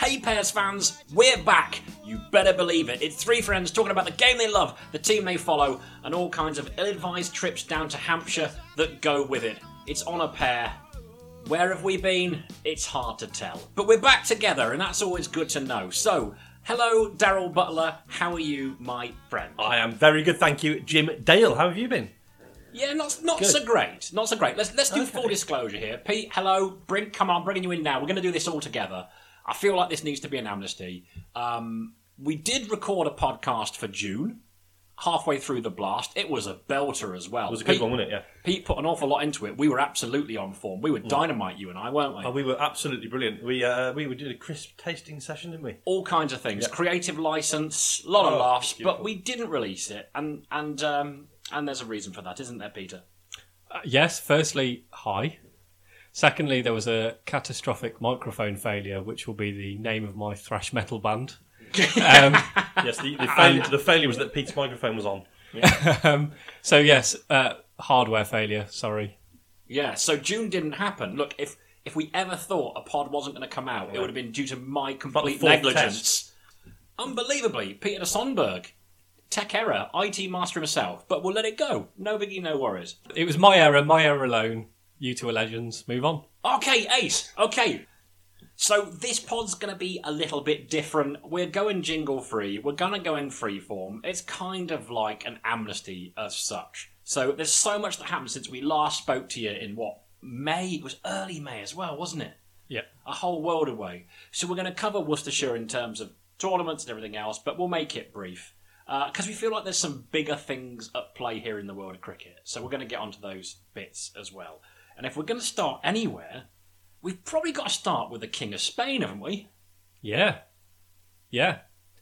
Hey Pairs fans, we're back. You better believe it. It's three friends talking about the game they love, the team they follow, and all kinds of ill-advised trips down to Hampshire that go with it. It's on a pair. Where have we been? It's hard to tell. But we're back together, and that's always good to know. So, hello, Daryl Butler. How are you, my friend? I am very good, thank you. Jim Dale, how have you been? Yeah, not not Good. so great. Not so great. Let's let's do full disclosure here. Pete, hello. Bring come on, bringing you in now. We're going to do this all together. I feel like this needs to be an amnesty. Um, we did record a podcast for June, halfway through the blast. It was a belter as well. It was a good Pete, one, wasn't it? Yeah. Pete put an awful lot into it. We were absolutely on form. We were dynamite, you and I, weren't we? Oh, we were absolutely brilliant. We uh, we did a crisp tasting session, didn't we? all kinds of things. Yeah. Creative license, a lot of Oh, laughs, beautiful. but we didn't release it, and and um, and there's a reason for that, isn't there, Peter? Uh, yes, firstly, hi. Secondly, there was a catastrophic microphone failure, which will be the name of my thrash metal band. um, Yes. The, the, failure, the failure was that Pete's microphone was on. um, so, yes, uh, hardware failure, sorry. Yeah, so June didn't happen. Look, if if we ever thought a pod wasn't going to come out, it would have been due to my complete fourth negligence. Unbelievably, Peter Sonberg, tech error, IT master himself. But we'll let it go. No biggie, no worries. It was my error, my error alone. You two are legends. Move on. Okay, Ace. Okay. So this pod's going to be a little bit different. We're going jingle free. We're going to go in free form. It's kind of like an amnesty as such. So there's so much that happened since we last spoke to you in what May? It was early May as well, wasn't it? Yeah. A whole world away. So we're going to cover Worcestershire in terms of tournaments and everything else, but we'll make it brief uh, because we feel like there's some bigger things at play here in the world of cricket. So we're going to get onto those bits as well. And if we're going to start anywhere, we've probably got to start with the King of Spain, haven't we? Yeah. Yeah.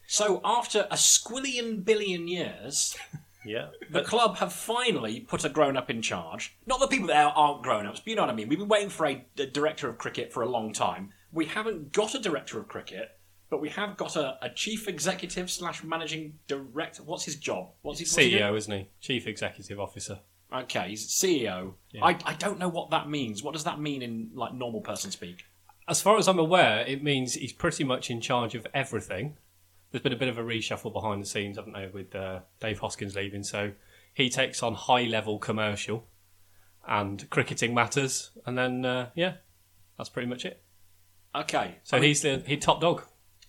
So after a squillion billion years, Yeah. the club have finally put a grown up in charge. Not that people there aren't grown ups, but you know what I mean. We've been waiting for a, a director of cricket for a long time. We haven't got a director of cricket, but we have got a, a chief executive slash managing director. What's his job? What's his what's he? CEO, isn't he? Chief Executive Officer. Okay, he's CEO. Yeah. I, I don't know what that means. What does that mean in like normal person speak? As far as I'm aware, it means he's pretty much in charge of everything. There's been a bit of a reshuffle behind the scenes, haven't there, with uh, Dave Hoskins leaving. So he takes on high level commercial and cricketing matters. And then, uh, yeah, that's pretty much it. Okay, So I mean, he's the he top dog.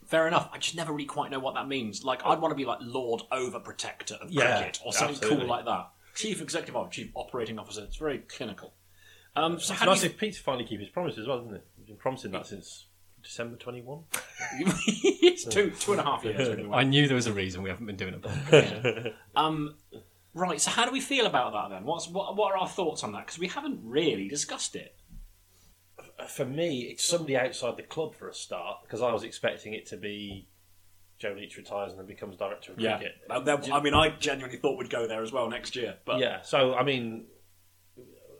fair enough. I just never really quite know what that means. Like, I'd want to be like Lord Overprotector of Yeah, cricket or something absolutely. cool like that. Chief Executive Officer, Chief Operating Officer. It's very clinical. Um, so It's how do nice you... if Pete's finally keep his promise as well, isn't it? He's been promising that since December 21. it's two two and a half years. anyway. I knew there was a reason we haven't been doing it. Um, right. So how do we feel about that then? What's what? What are our thoughts on that? Because we haven't really discussed it. For me, it's somebody outside the club for a start, because I was expecting it to be Joe Leach retires and then becomes director of cricket. Uh, that- I mean, I genuinely thought we'd go there as well next year. But yeah, so I mean,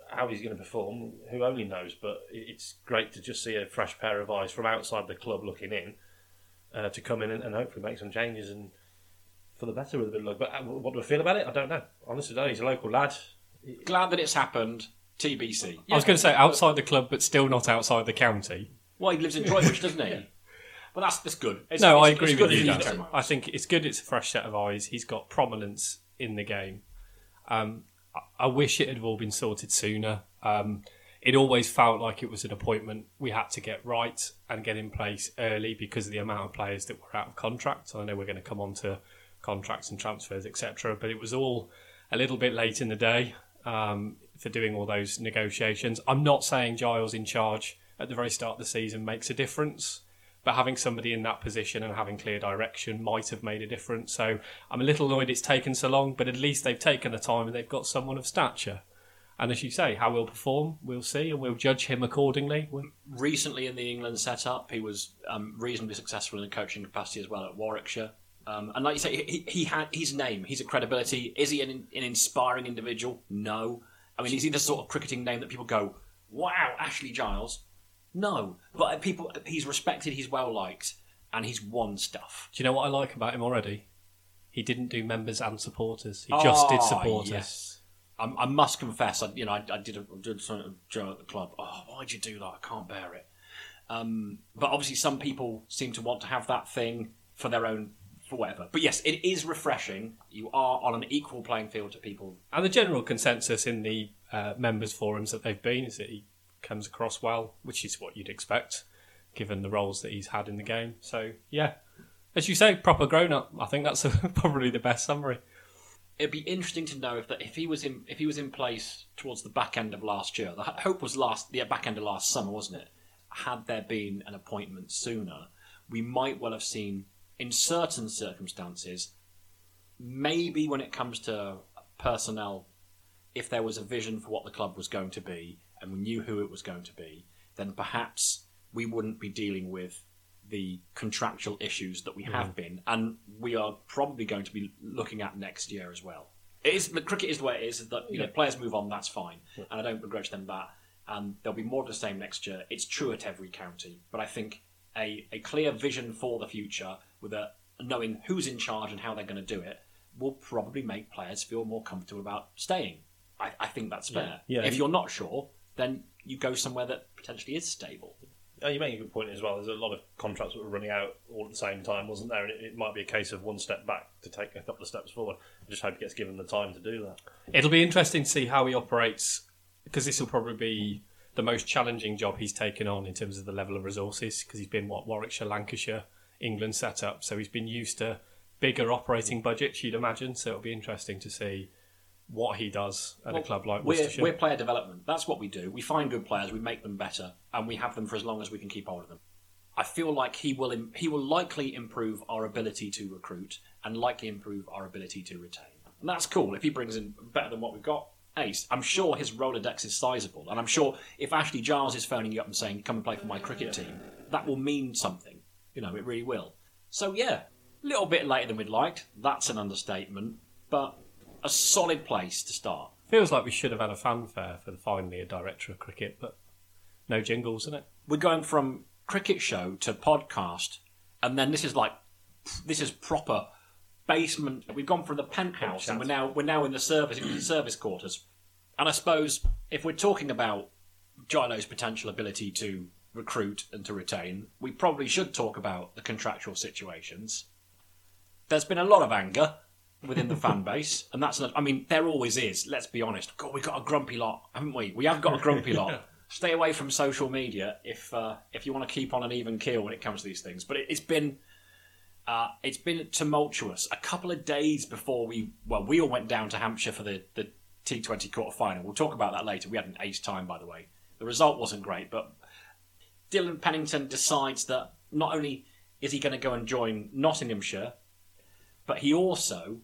how he's going to perform, who only knows? But it's great to just see a fresh pair of eyes from outside the club looking in uh, to come in and, and hopefully make some changes and for the better with a bit of luck. But uh, what do I feel about it? I don't know. Honestly, I. He's a local lad. glad that it's happened. TBC. I was going to say outside the club, but still not outside the county. Well, he lives in Droitwich, doesn't he? But that's that's good. It's, No, it's, I agree with you. that he's Dan. come out. I think it's good. It's a fresh set of eyes. He's got prominence in the game. Um, I, I wish it had all been sorted sooner. Um, it always felt like it was an appointment we had to get right and get in place early because of the amount of players that were out of contract. I know we're going to come on to contracts and transfers, etc. But it was all a little bit late in the day um, for doing all those negotiations. I'm not saying Giles in charge at the very start of the season makes a difference but having somebody in that position and having clear direction might have made a difference. So I'm a little annoyed it's taken so long, but at least they've taken the time and they've got someone of stature. And as you say, how he'll perform, we'll see, and we'll judge him accordingly. Recently in the England setup, he was um, reasonably successful in the coaching capacity as well at Warwickshire. Um, and like you say, he, he had his name, his a credibility. Is he an, an inspiring individual? No. I mean, is he the sort of cricketing name that people go, wow, Ashley Giles. No, but people, he's respected, he's well liked, and he's won stuff. Do you know what I like about him already? He didn't do members and supporters. He just did Oh, supporters. yes. I, I must confess, I, you know, I, I did a did with Joe at the club. Oh, why'd you do that? I can't bear it. Um, but obviously, some people seem to want to have that thing for their own, for whatever. But yes, it is refreshing. You are on an equal playing field to people. And the general consensus in the uh, members' forums that they've been is that he comes across well, which is what you'd expect, given the roles that he's had in the game. So, yeah, as you say, proper grown up. I think that's probably the best summary. It'd be interesting to know if that if he was in if he was in place towards the back end of last year. The hope was last the back end of last summer, wasn't it? Had there been an appointment sooner, we might well have seen in certain circumstances, maybe when it comes to personnel, if there was a vision for what the club was going to be and we knew who it was going to be, then perhaps we wouldn't be dealing with the contractual issues that we have mm-hmm. been, and we are probably going to be looking at next year as well. It is the cricket is the way it is. That you know, players move on, that's fine, and I don't begrudge them that. And there'll be more of the same next year. It's true at every county, but I think a, a clear vision for the future with a knowing who's in charge and how they're going to do it will probably make players feel more comfortable about staying. I, I think that's fair. Yeah. If you're not sure, then you go somewhere that potentially is stable. Oh, you make a good point as well. There's a lot of contracts that were running out all at the same time, wasn't there? And it, it might be a case of one step back to take a couple of steps forward. I just hope he gets given the time to do that. It'll be interesting to see how he operates because this will probably be the most challenging job he's taken on in terms of the level of resources because he's been what Warwickshire, Lancashire, England set up, so he's been used to bigger operating budgets. You'd imagine, so it'll be interesting to see what he does at a club like we're, Worcestershire. we're player development. That's what we do. We find good players, we make them better, and we have them for as long as we can keep hold of them. I feel like he will im- he will likely improve our ability to recruit and likely improve our ability to retain. And that's cool. If he brings in better than what we've got, ace. I'm sure his Rolodex is sizable, and I'm sure if Ashley Giles is phoning you up and saying, "Come and play for my cricket team," that will mean something. You know, it really will. So yeah, a little bit later than we'd liked. That's an understatement, but a solid place to start. Feels like we should have had a fanfare for finally a director of cricket, but no jingles in it. we're going from cricket show to podcast, and then this is like this is proper basement. We've gone from the penthouse, and we're now we're now in the service service quarters. And I suppose if we're talking about Gilo's potential ability to recruit and to retain, we probably should talk about the contractual situations. There's been a lot of anger within the fan base, and that's not, I mean there always is. Let's be honest. God, we've got a grumpy lot, haven't we? We have got a grumpy lot. Stay away from social media if uh, if you want to keep on an even keel when it comes to these things. But it, it's been uh, it's been tumultuous. A couple of days before we well, we all went down to Hampshire for the the T20 quarter final. We'll talk about that later. We had an ace time, by the way. The result wasn't great, but Dylan Pennington decides that not only is he going to go and join Nottinghamshire, but he also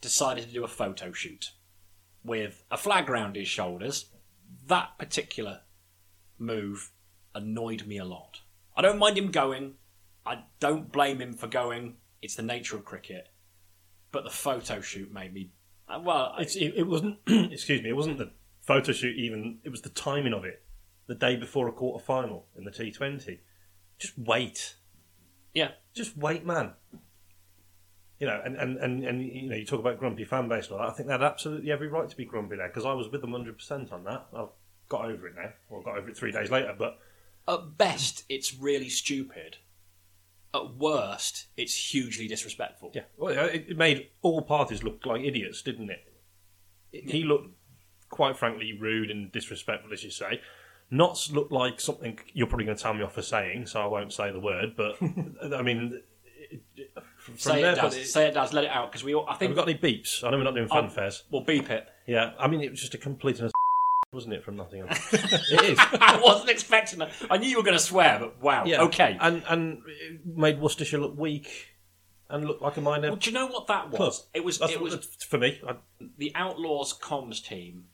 decided to do a photo shoot with a flag round his shoulders. That particular move annoyed me a lot. I don't mind him going. I don't blame him for going. It's the nature of cricket. But the photo shoot made me. uh, Well, It's, it, it wasn't. excuse me. It wasn't the photo shoot. Even it was the timing of it. The day before a quarter final in the T Twenty. Just wait. yeah, Just wait, man. You know, and, and, and, and you know, you talk about grumpy fan base and all that. I think they had absolutely every right to be grumpy there because I was with them hundred percent on that. I've got over it now. Well, got over it three days later, but at best, it's really stupid. At worst, it's hugely disrespectful. Yeah, well, it, made all parties look like idiots, didn't it? It- He looked, quite frankly, rude and disrespectful, as you say. Notts looked like something you're probably going to tell me off for saying, so I won't say the word. But I mean, it, it, from Say there, it, Daz. it- Say it, Daz. Let it out because we. All, I have we think got any beeps? I know we're not doing fanfares. we'll beep it. Yeah, I mean, it was just a complete and wasn't it from Nottingham? it is. I wasn't expecting that. I knew you were going to swear, but wow. Yeah. Okay. And and it made Worcestershire look weak and look like a minor well, do you know what that was? club. It was. That's it was for me. I, the Outlaws comms team.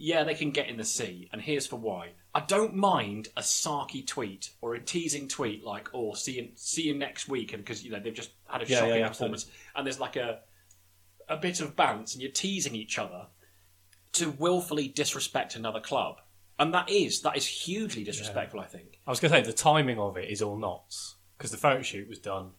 Yeah, they can get in the sea, and here's for why. I don't mind a sarky tweet or a teasing tweet like, "Oh, see you, see you next week," and because you know they've just had a Yeah, shocking yeah, yeah, performance, and there's like a a bit of bounce, and you're teasing each other to willfully disrespect another club and that is that is hugely disrespectful. I think. I was going to say the timing of it is all Notts because the photo shoot was done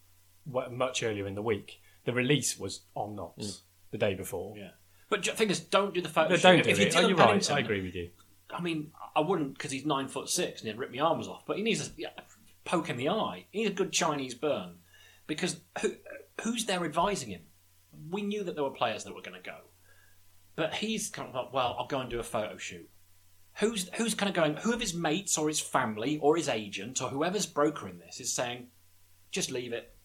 much earlier in the week. The release was on Notts mm. the day before. Yeah, but the thing is, don't do the photo. No, shoot. don't If- do if it. Oh, Dylan you're right. I agree with you. I mean, I wouldn't because he's nine foot six and he'd rip my arms off. But he needs a yeah, poke in the eye. He needs a good Chinese burn because who, who's there advising him? We knew that there were players that were going to go, but he's kind of like, well, I'll go and do a photo shoot. Who's who's kind of going? Who of his mates or his family or his agent or whoever's brokering this is saying, just leave it.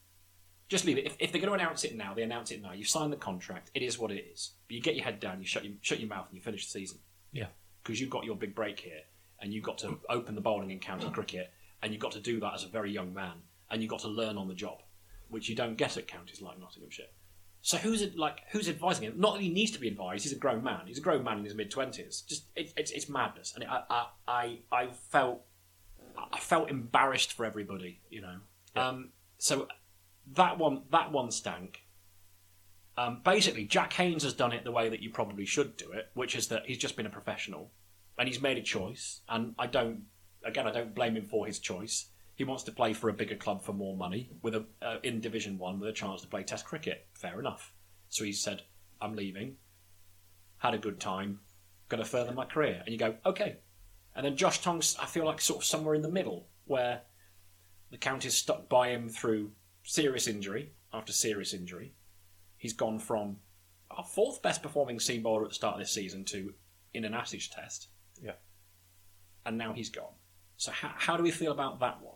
Just leave it. If, if they're going to announce it now, they announce it now. You sign the contract. It is what it is. But you get your head down, you shut your, shut your mouth, and you finish the season Yeah. because you've got your big break here and you've got to open the bowling in county cricket and you've got to do that as a very young man and you've got to learn on the job, which you don't get at counties like Nottinghamshire. So who's it like? Who's advising him? Not that he needs to be advised. He's a grown man. He's a grown man in his mid twenties. Just it, it's it's madness, and I, I I I felt I felt embarrassed for everybody. You know. Um. So that one that one stank. Um, basically, Jack Haynes has done it the way that you probably should do it, which is that he's just been a professional and he's made a choice. And I don't, again, I don't blame him for his choice. He wants to play for a bigger club for more money, with a uh, in Division One with a chance to play Test cricket. Fair enough. So he said, "I'm leaving. Had a good time. Going to further my career." And you go, "Okay." And then Josh Tongue, I feel like sort of somewhere in the middle, where the county's stuck by him through serious injury after serious injury. He's gone from our fourth best performing seam bowler at the start of this season to in an Ashes test, Yeah. and now he's gone. So how, how do we feel about that one?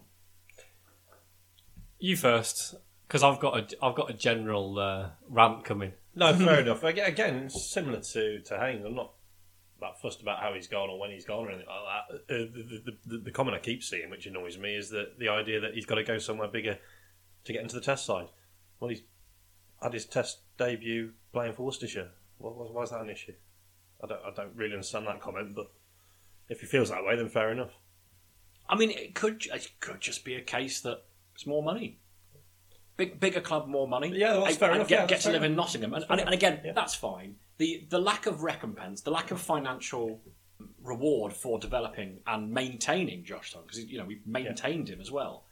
You first, because I've got a I've got a general uh, rant coming. No, fair enough. Again, similar to to Haynes. I'm not that fussed about how he's gone or when he's gone or anything like that. Uh, the, the, the, the comment I keep seeing, which annoys me, is that the idea that he's got to go somewhere bigger to get into the Test side. Well, he's had his Test debut playing for Worcestershire. Why, why, why is that an issue? I don't I don't really understand that comment, but if he feels that way, then fair enough. I mean, it could it could just be a case that it's more money. Big, bigger club, more money. Yeah, that's I- fair I enough. Get, Yeah, get to live in. Nottingham, and, and, and again. Yeah. that's fine. The the lack of recompense, the lack of financial reward for developing and maintaining Josh Tongue, because you know we've maintained him as well.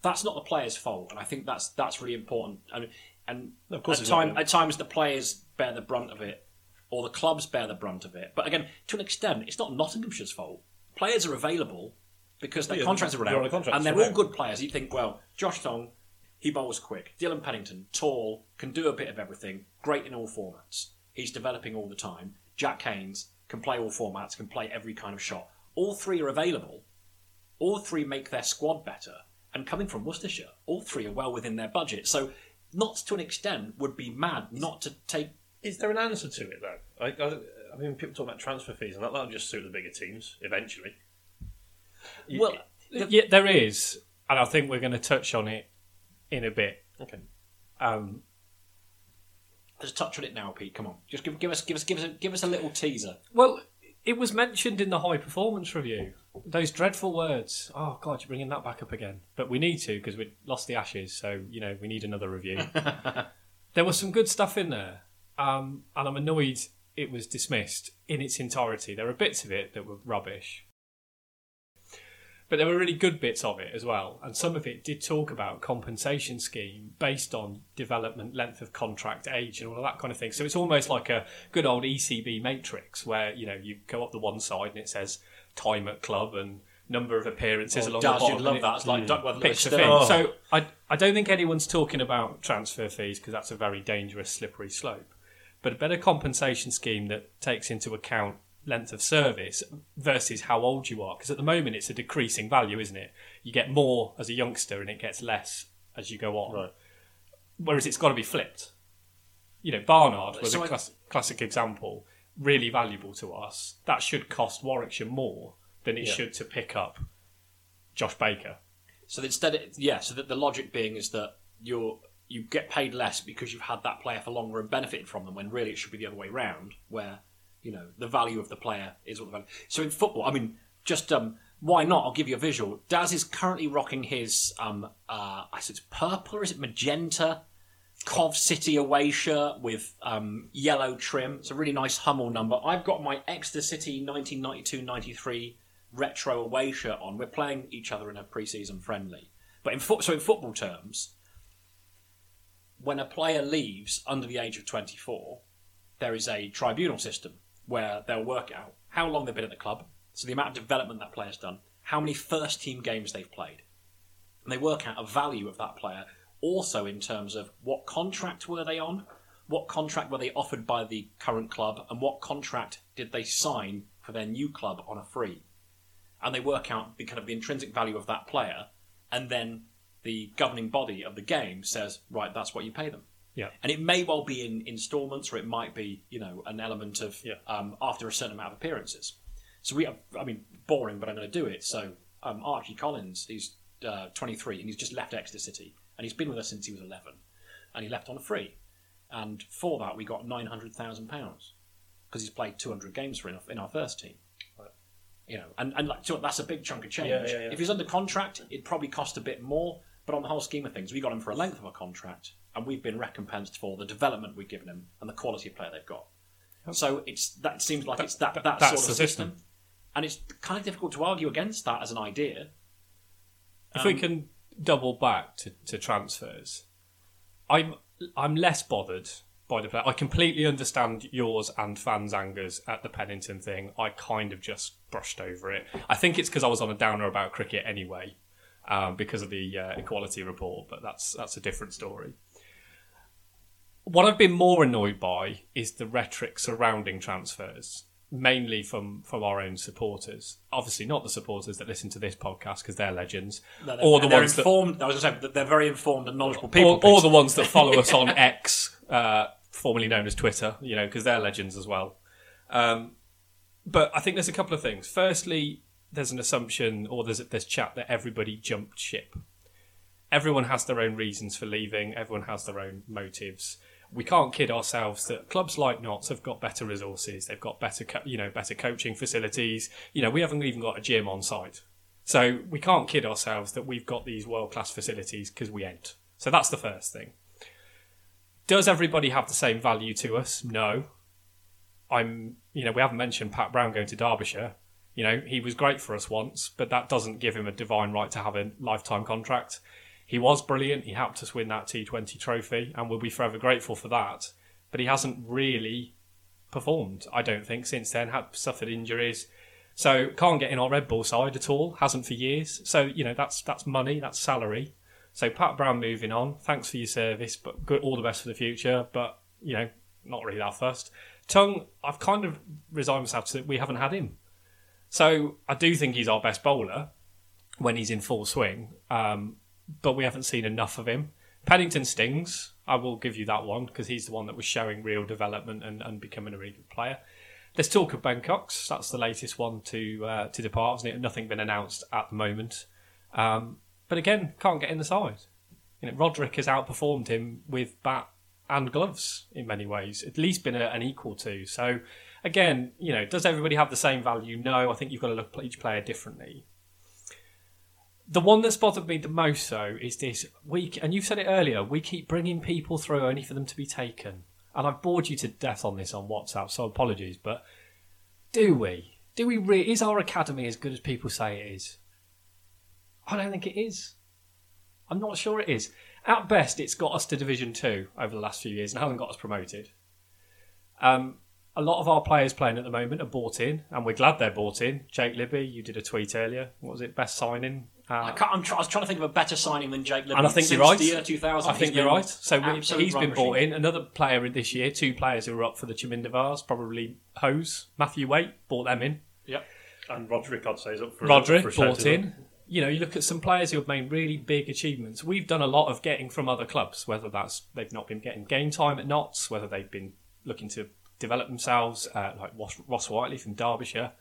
That's not the player's fault, and I think that's that's really important. And and Of course at time at times the players bear the brunt of it, or the clubs bear the brunt of it. But again, to an extent, it's not Nottinghamshire's fault. Players are available because their Yeah, contracts are run out, contract, and they're all good players. You think, well, Josh Tongue, he bowls quick. Dylan Pennington, tall, can do a bit of everything, great in all formats. He's developing all the time. Jack Haynes can play all formats, can play every kind of shot. All three are available. All three make their squad better. And coming from Worcestershire, all three are well within their budget. So, not to an extent, would be mad not to take. Is there an answer to it though? I, I, I mean, people talk about transfer fees, and that, that'll just suit the bigger teams eventually. Well, the- Yeah, there is, and I think we're going to touch on it in a bit. okay. Um, just touch on it now, Pete. Come on, just give, give us, give us, give us, a, give us a little teaser. well, it was mentioned in the high performance review. Those dreadful words. Oh God, you're bringing that back up again. But we need to because we lost the ashes, so you know we need another review. there was some good stuff in there, um, and I'm annoyed it was dismissed in its entirety. There are bits of it that were rubbish, but there were really good bits of it as well. And some of it did talk about compensation scheme based on development, length of contract, age, and all of that kind of thing. So it's almost like a good old ECB matrix where you know you go up the one side and it says time at club and number of appearances oh, along the bottom. you'd love that. It's like hmm. Duckworth picks Lewis the thing. Stern. So I, I don't think anyone's talking about transfer fees because that's a very dangerous, slippery slope. But a better compensation scheme that takes into account length of service versus how old you are. Because at the moment it's a decreasing value, isn't it? You get more as a youngster and it gets less as you go on. Right. Whereas it's got to be flipped. You know, Barnard was So a class, classic example, really valuable to us. That should cost Warwickshire more than it Yeah. should to pick up Josh Baker. So instead, it, yeah. So that the logic being is that you're you get paid less because you've had that player for longer and benefited from them. When really it should be the other way round, where you know the value of the player is what the value. So in football, I mean, just um, why not? I'll give you a visual. Daz is currently rocking his um, uh, I said it's purple or is it magenta? Cov City away shirt with um, yellow trim. It's a really nice Hummel number. I've got my Exeter City 1992-93 retro away shirt on. We're playing each other in a pre-season friendly. But in foot, so in football terms, when a player leaves under the age of 24, there is a tribunal system where they'll work out how long they've been at the club, so the amount of development that player's done, how many first team games they've played, and they work out a value of that player also in terms of what contract were they on, what contract were they offered by the current club, and what contract did they sign for their new club on a free. And they work out the kind of the intrinsic value of that player, and then the governing body of the game says, right, that's what you pay them. Yeah. And it may well be in installments, or it might be, you know, an element of Yeah. um, after a certain amount of appearances. So we have, I mean, boring, but I'm going to do it. So um, Archie Collins, he's uh, 23, and he's just left Exeter City, and he's been with us since he was 11, and he left on a free, and for that we got 900,000 pounds because he's played 200 games for in our, in our first team. Right. You know, and, and like, so that's a big chunk of change. Yeah, yeah. If he's under contract, it'd probably cost a bit more, but on the whole scheme of things, we got him for a length of a contract, and we've been recompensed for the development we've given them and the quality of player they've got. So it's that seems like it's that that, that- sort of system. system. and it's kind of difficult to argue against that as an idea. If we Um, can double back to, to transfers, I'm I'm less bothered by the player. I completely understand yours and fans' angers at the Pennington thing. I kind of just brushed over it. I think it's because I was on a downer about cricket anyway, um, because of the uh, equality report. But that's that's a different story. What I've been more annoyed by is the rhetoric surrounding transfers, mainly from from our own supporters. Obviously, not the supporters that listen to this podcast because they're legends, No, or the they're ones that. I was going to say that they're very informed and knowledgeable people. or, or the ones that follow us on X, uh, formerly known as Twitter, you know, because they're legends as well. Um, but I think there's a couple of things. Firstly, there's an assumption, or there's there's chat that everybody jumped ship. Everyone has their own reasons for leaving. Everyone has their own motives. We can't kid ourselves that clubs like Notts have got better resources. They've got better, co- you know, better coaching facilities. You know, we haven't even got a gym on site. So we can't kid ourselves that we've got these world class facilities because we ain't. So that's the first thing. Does everybody have the same value to us? No. I'm, you know, we haven't mentioned Pat Brown going to Derbyshire. You know, he was great for us once, but that doesn't give him a divine right to have a lifetime contract. He was brilliant. He helped us win that T20 trophy, and we'll be forever grateful for that. But he hasn't really performed, I don't think, since then. Had suffered injuries, so can't get in our red ball side at all. Hasn't for years. So you know that's that's money, that's salary. So Pat Brown moving on. Thanks for your service, but good, all the best for the future. But you know, not really that first. Tongue, I've kind of resigned myself to that we haven't had him. So I do think he's our best bowler when he's in full swing, um, but we haven't seen enough of him. Paddington stings. I will give you that one because he's the one that was showing real development and, and becoming a really good player. There's talk of Cox. That's the latest one to uh, to depart. Hasn't it? Nothing been announced at the moment. Um, but again, can't get in the side. You know, Roderick has outperformed him with bat and gloves in many ways. At least been a, an equal to. So again, you know, does everybody have the same value? No. I think you've got to look at each player differently. The one that's bothered me the most, though, is this week, and you've said it earlier. We keep bringing people through only for them to be taken, and I've bored you to death on this on WhatsApp, so apologies. But do we? Do we? Re- is our academy as good as people say it is? I don't think it is. I'm not sure it is. At best, it's got us to Division Two over the last few years and hasn't got us promoted. Um, a lot of our players playing at the moment are bought in, and we're glad they're bought in. Jake Libby, you did a tweet earlier. What was it? Best signing. Uh, I, can't, I'm try, I was trying to think of a better signing than Jake Libby. and I think since you're right. The year 2000, I think you're right. So he's been run brought machine. in. Another player this year, two players who were up for the Chamindavars, probably Hose, Matthew Waite, bought them in. Yep. And Roderick, I'd say, is up for Roderick for a shout brought as in. You know, you look at some players who have made really big achievements. We've done a lot of getting from other clubs, whether that's they've not been getting game time at Notts, whether they've been looking to develop themselves, uh, like Ross, Ross Whiteley from Derbyshire.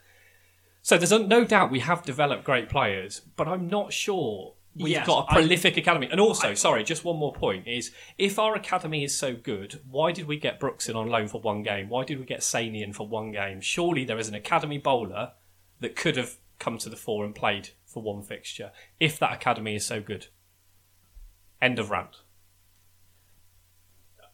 So there's no doubt we have developed great players, but I'm not sure we've Yes, got a prolific academy. And also, sorry, just one more point is if our academy is so good, why did we get Brooks in on loan for one game? Why did we get Saini in for one game? Surely there is an academy bowler that could have come to the fore and played for one fixture if that academy is so good. End of rant.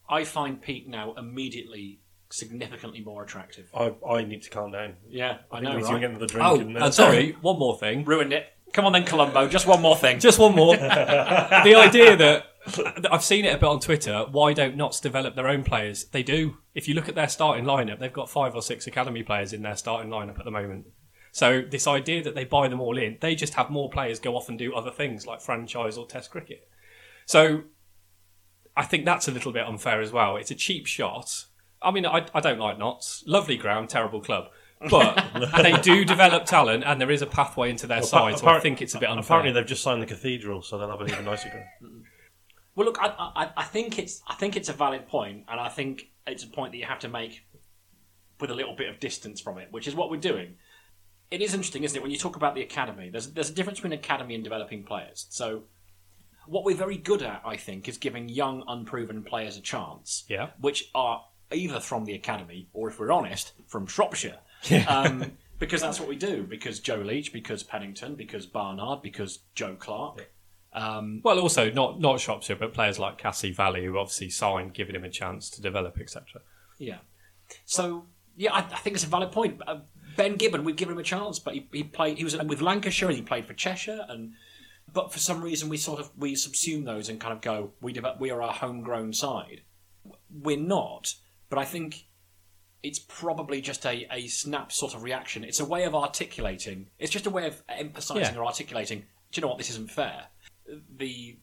I find Pete now immediately significantly more attractive. I, I need to calm down. Yeah, I, I know, need to right? get another drink. Oh, and, uh, sorry, one more thing. Ruined it. Come on then, Columbo. Just one more thing. Just one more. the idea that I've seen it a bit on Twitter. Why don't Notts develop their own players? They do. If you look at their starting lineup, they've got five or six academy players in their starting lineup at the moment. So this idea that they buy them all in, they just have more players go off and do other things like franchise or Test cricket. So I think that's a little bit unfair as well. It's a cheap shot. I mean, I, I don't like Notts. Lovely ground, terrible club. But they do develop talent, and there is a pathway into their side. So I Apparent- think it's a bit unfair. Apparently, they've just signed the cathedral, so they'll have an even nicer ground. Well, look, I, I, I think it's I think it's a valid point, and I think it's a point that you have to make with a little bit of distance from it, which is what we're doing. It is interesting, isn't it, when you talk about the academy? There's there's a difference between academy and developing players. So, what we're very good at, I think, is giving young, unproven players a chance. Yeah. which are either from the academy or, if we're honest, from Shropshire. Um, because that's what we do. Because Joe Leach, because Pennington, because Barnard, because Joe Clark. Um, Well, also not not Shropshire, but players like Kashif Ali, who obviously signed, giving him a chance to develop, etc. Yeah. So yeah, I, I think it's a valid point. Uh, ben Gibbon, we've given him a chance, but he, he played. He was with Lancashire and he played for Cheshire, and but for some reason we sort of we subsume those and kind of go we develop, we are our homegrown side. We're not, but I think it's probably just a, a snap sort of reaction. It's a way of articulating. It's just a way of emphasising Yeah. or articulating. Do you know what? This isn't fair. The,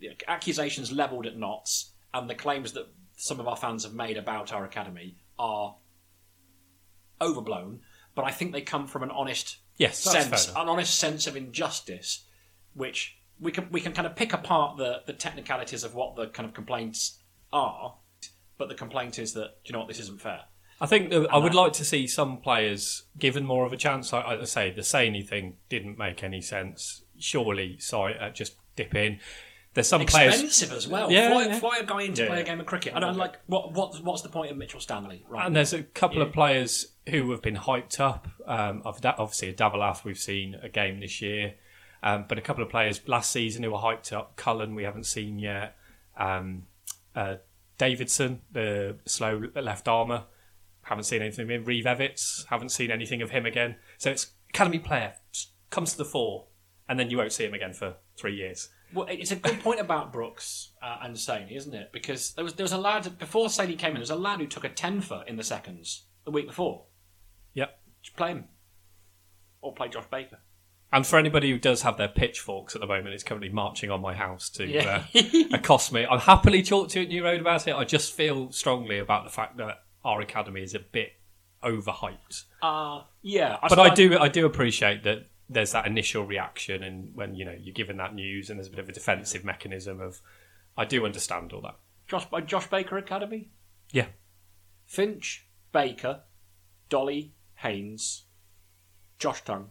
the accusations levelled at Notts and the claims that some of our fans have made about our academy are overblown, but I think they come from an honest Yes, sense, an honest sense of injustice, which we can we can kind of pick apart the the technicalities of what the kind of complaints are, but the complaint is that do you know what this isn't fair. I think that I would like to see some players given more of a chance. I, I say the Saini thing didn't make any sense. Surely, sorry, uh, just dip in. There's some players. Expensive as well. Yeah, fly, yeah. fly a guy in to Yeah, play a yeah. game of cricket. I don't like what what what's the point of Mitchell Stanley? Right. And there's a couple of players who have been hyped up. Um, of that, obviously, a Davalath we've seen a game this year, um, but a couple of players last season who were hyped up. Cullen we haven't seen yet. Um, uh, Davidson, the slow left armour, haven't seen anything of him. Reeve Evitts, haven't seen anything of him again. So it's academy player comes to the fore, and then you won't see him again for three years. Well, it's a good point about Brooks uh, and Saini, isn't it? Because there was there was a lad before Saini came in. There was a lad who took a ten for in the seconds the week before. Yep. Just play him, or play Josh Baker. And for anybody who does have their pitchforks at the moment, it's currently marching on my house to Yeah. uh, accost me. I'm happily talk to you at New Road about it. I just feel strongly about the fact that our academy is a bit overhyped. Uh, yeah, But I do, I do appreciate that there's that initial reaction, and when you know you're given that news, and there's a bit of a defensive mechanism of. I do understand all that. Josh by Josh Baker Academy. Yeah. Finch, Baker, Dolly, Haynes, Josh Tongue.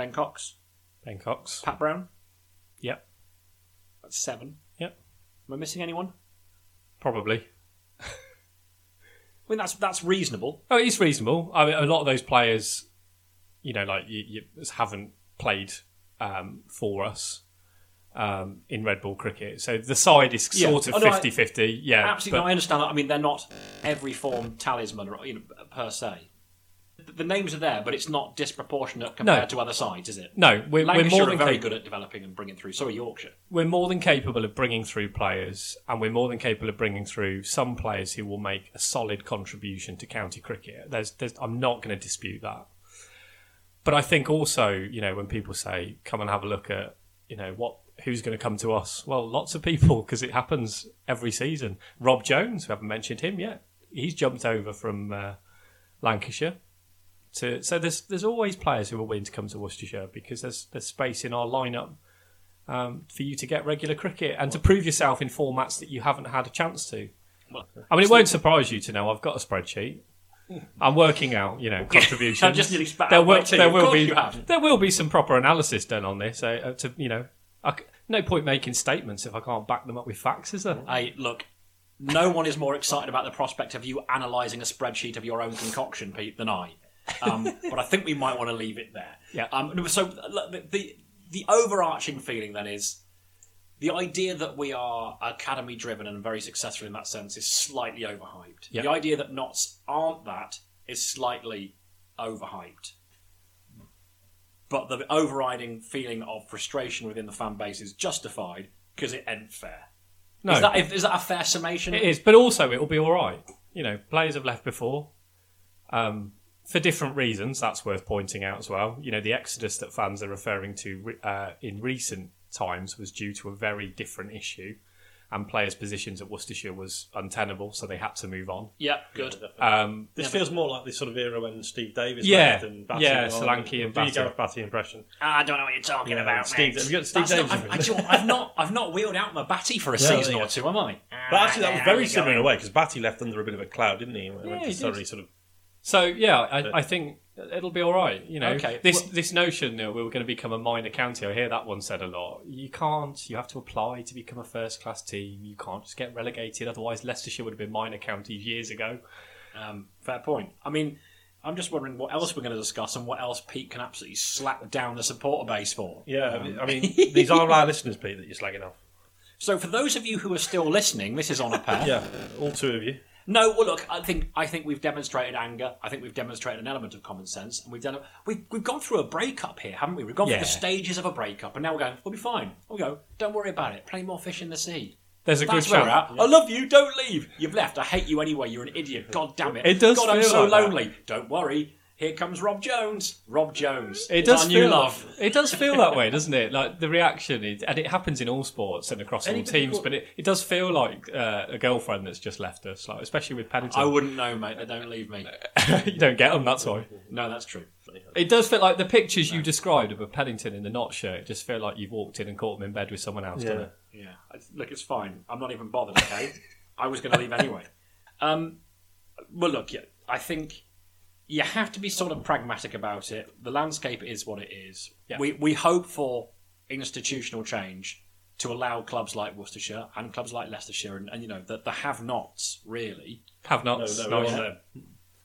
Ben Cox, Ben Cox. Pat Brown. Yep. That's seven. Yep. Am I missing anyone? Probably. I mean, that's that's reasonable. Oh, it's reasonable. I mean, a lot of those players, you know, like you, you haven't played um, for us um, in red ball cricket. So the side is Yeah. sort of Oh, no, I- 50-50. Yeah, Absolutely, no, I understand that. I mean, they're not every form talisman, or, you know, per se. The- names are there, but it's not disproportionate compared to other sides, is it? no, we're, we're more than very cap- good at developing and bringing through. So are Yorkshire. we're more than capable of bringing through players, and we're more than capable of bringing through some players who will make a solid contribution to county cricket. There's, there's, I'm not going to dispute that. But I think also, you know, when people say, "Come and have a look at," you know, what who's going to come to us? Well, lots of people because it happens every season. Rob Jones, we haven't mentioned him yet. He's jumped over from uh, Lancashire. To, so there's there's always players who are willing to come to Worcestershire because there's there's space in our lineup um, for you to get regular cricket and to prove yourself in formats that you haven't had a chance to. I mean, it won't surprise you to know I've got a spreadsheet. I'm working out, you know, contributions. I just nearly spat there out will, my tea. there Of will course be you have. there will be some proper analysis done on this. Uh, uh, to you know, I c no point making statements if I can't back them up with facts, is there? Hey, look, no one is more excited about the prospect of you analysing a spreadsheet of your own concoction, Pete, than I. Um, but I think we might want to leave it there. Yeah. Um, so the, the the overarching feeling then is the idea that we are academy driven and very successful in that sense is slightly overhyped. The idea that Notts aren't that is slightly overhyped. But the overriding feeling of frustration within the fan base is justified because it ain't fair. No, Is, that, is that a fair summation? it is, but also it will be all right. You know, players have left before um, for different reasons. That's worth pointing out as well. You know, the exodus that fans are referring to re- uh, in recent times was due to a very different issue, and players' positions at Worcestershire was untenable, so they had to move on. Yeah, good. Um, This feels more like the sort of era when Steve Davies Yeah. left and Batty Yeah, went. Solanki and Do you Batty. get a Batty impression? I don't know what you're talking Yeah, about, Steve- mate. got Steve That's not- I've, I, do you know what, I've not, I've not wheeled out my batty for a Yeah, season yeah. or two, am I? But actually, that was very similar in a way because Batty left under a bit of a cloud, didn't he? He went Yeah, to he Surrey, did. sort of. So yeah, I, I think it'll be all right. You know, Okay, this well- this notion that we were going to become a minor county. I hear that one said a lot. You can't. You have to apply to become a first class team. You can't just get relegated. Otherwise, Leicestershire would have been minor counties years ago. Um, fair point. I mean, I'm just wondering what else we're going to discuss and what else Pete can absolutely slap down the supporter base for. Yeah, I mean- I mean, these are our listeners, Pete, that you're slagging off. So, for those of you who are still listening, this is on a pair. Yeah, all two of you. No, well, look, I think I think we've demonstrated anger. I think we've demonstrated an element of common sense, and we've done. A, we've we've gone through a breakup here, haven't we? We've gone Yeah. through the stages of a breakup, and now we're going. We'll be fine. We'll go. Don't worry about it. Plenty more fish in the sea. There's a That's good where we're at. I love you. Don't leave. You've left. I hate you anyway. You're an idiot. God damn it. It does God, I'm feel so like that. lonely. Don't worry. Here comes Rob Jones. Rob Jones. It does feel love. It does feel that way, doesn't it? Like the reaction, is, and it happens in all sports and across all teams. call- But it, it does feel like uh, a girlfriend that's just left us, like especially with Paddington. I wouldn't know, mate. They don't leave me. you don't get them. That's why. No, that's true. It does feel like the pictures you described of a Paddington in the Notts shirt. Just feel like you've walked in and caught them in bed with someone else. doesn't Yeah. it? Yeah, look, it's fine. I'm not even bothered. Okay, I was going to leave anyway. Um, well, look, yeah, I think you have to be sort of pragmatic about it. The landscape is what it is. Yeah. We we hope for institutional change to allow clubs like Worcestershire and clubs like Leicestershire and, and you know the, the have-nots really. Have nots. no, no, no, yeah. no.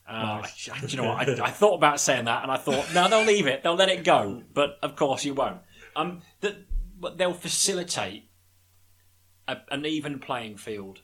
Uh, I- you know what? I, I thought about saying that, and I thought, no, they'll leave it. They'll let it go. But of course, you won't. Um, that but they'll facilitate a, an even playing field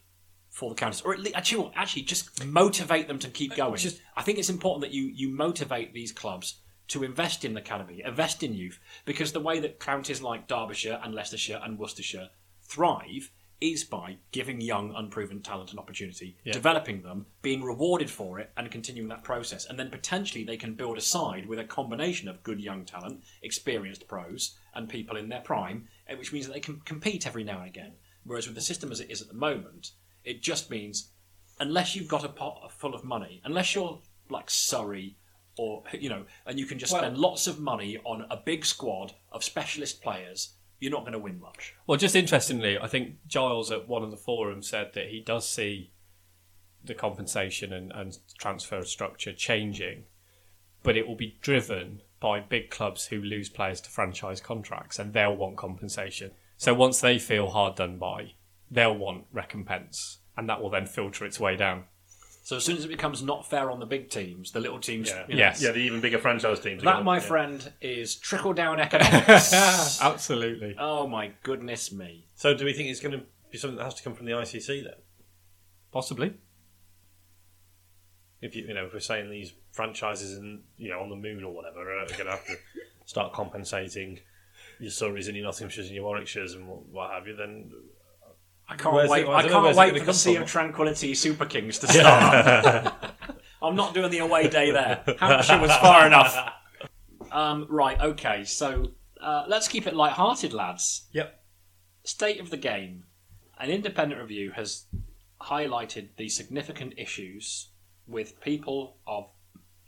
for the counties, or at least, actually, actually, just motivate them to keep going. just- I think it's important that you you motivate these clubs to invest in the academy, invest in youth, because the way that counties like Derbyshire and Leicestershire and Worcestershire thrive is by giving young, unproven talent an opportunity, developing them, being rewarded for it, and continuing that process. And then potentially they can build a side with a combination of good young talent, experienced pros, and people in their prime, eh, which means that they can compete every now and again. Whereas with the system as it is at the moment, it just means unless you've got a pot full of money, unless you're like Surrey or you know, and you can just Well- spend lots of money on a big squad of specialist players, you're not going to win much. Well, just interestingly, I think Giles at one of the forums said that he does see the compensation and, and transfer structure changing, but it will be driven by big clubs who lose players to franchise contracts and they'll want compensation. So once they feel hard done by, they'll want recompense, and that will then filter its way down. So as soon as it becomes not fair on the big teams, the little teams, Yeah. you know, Yes. Yeah, the even bigger franchise teams. that my yeah. friend is trickle down economics. Absolutely. oh my goodness me! So, do we think it's going to be something that has to come from the ICC then? Possibly. If you, you know, if we're saying these franchises and you know on the moon or whatever are going to have to start compensating your Surreys and your Nottinghamshires and your Warwickshires and what, what have you, then I can't Where's wait. it- I I don't know can't wait for the Sea from. of Tranquility Super Kings to start. I'm not doing the away day there. Hampshire was far enough. Um, right. Okay. So uh, let's keep it light-hearted, lads. Yep. State of the game. An independent review has highlighted the significant issues with people of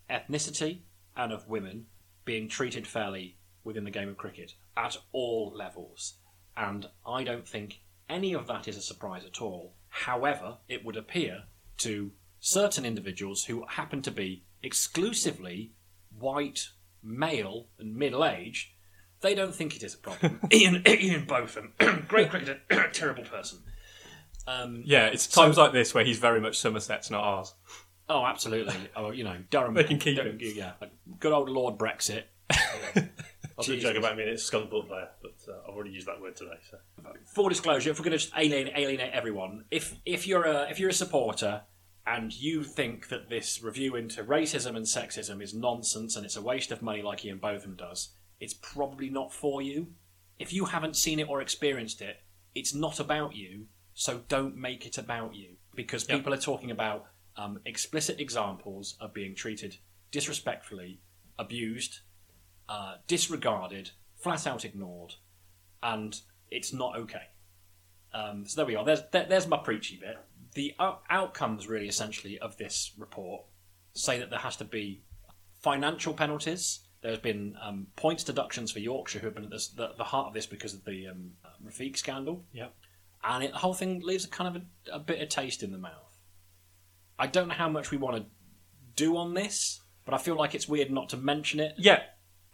ethnicity and of women being treated fairly within the game of cricket at all levels. And I don't think any of that is a surprise at all. However, it would appear to certain individuals who happen to be exclusively white, male, and middle aged, they don't think it is a problem. Ian, Ian Botham, great cricketer, terrible person. Um, Yeah, it's times like this where he's very much Somerset's, not ours. Oh, absolutely. Oh, you know, Durham. They can keep Durham, it. Yeah, good old Lord Brexit. I was going to Jesus. joke about being a skunk ball player, but uh, I've already used that word today. So full disclosure, if we're going to just alienate, alienate everyone, if if you're a if you're a supporter and you think that this review into racism and sexism is nonsense and it's a waste of money, like Ian Botham does, it's probably not for you. If you haven't seen it or experienced it, it's not about you. So don't make it about you because Yep. people are talking about um, explicit examples of being treated disrespectfully, abused, uh, disregarded, flat out ignored, and it's not okay. Um, so there we are. There's there, there's my preachy bit. The out- outcomes, really, essentially, of this report say that there has to be financial penalties. There's been um, points deductions for Yorkshire, who have been at this, the, the heart of this because of the um, Rafiq scandal, Yep. and it, the whole thing leaves a kind of a, a bitter taste in the mouth. I don't know how much we want to do on this, but I feel like it's weird not to mention it. Yeah,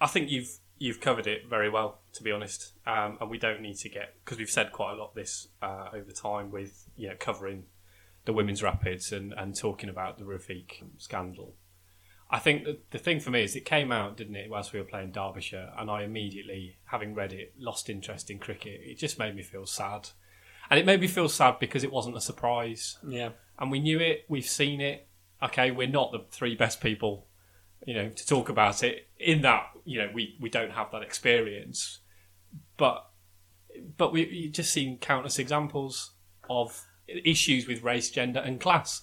I think you've you've covered it very well, to be honest. Um, and we don't need to get because we've said quite a lot this uh, over time with you know covering the women's rapids and, and talking about the Rafiq scandal. I think that the thing for me is it came out, didn't it, whilst we were playing Derbyshire, and I immediately, having read it, lost interest in cricket. It just made me feel sad, and it made me feel sad because it wasn't a surprise Yeah. and we knew it. We've seen it. Okay, we're not the three best people, you know, to talk about it. In that, you know, we, we don't have that experience, but but we you just seen countless examples of issues with race, gender, and class.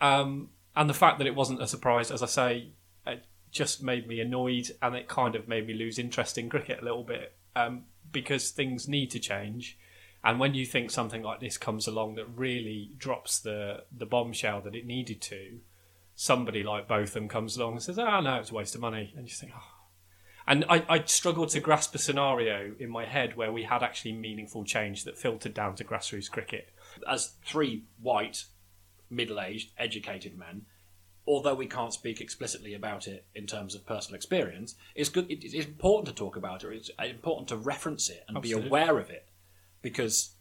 Um, and the fact that it wasn't a surprise, as I say, it just made me annoyed, and it kind of made me lose interest in cricket a little bit um, because things need to change. And when you think something like this comes along that really drops the the bombshell that it needed to, somebody like Botham comes along and says, "Oh no, it's a waste of money," and you think, "Oh." And I, I struggled to grasp a scenario in my head where we had actually meaningful change that filtered down to grassroots cricket. as three white, middle-aged, educated men, although we can't speak explicitly about it in terms of personal experience, it's good. it- It's important to talk about it. It's uh, important to reference it and Absolutely. be aware of it, because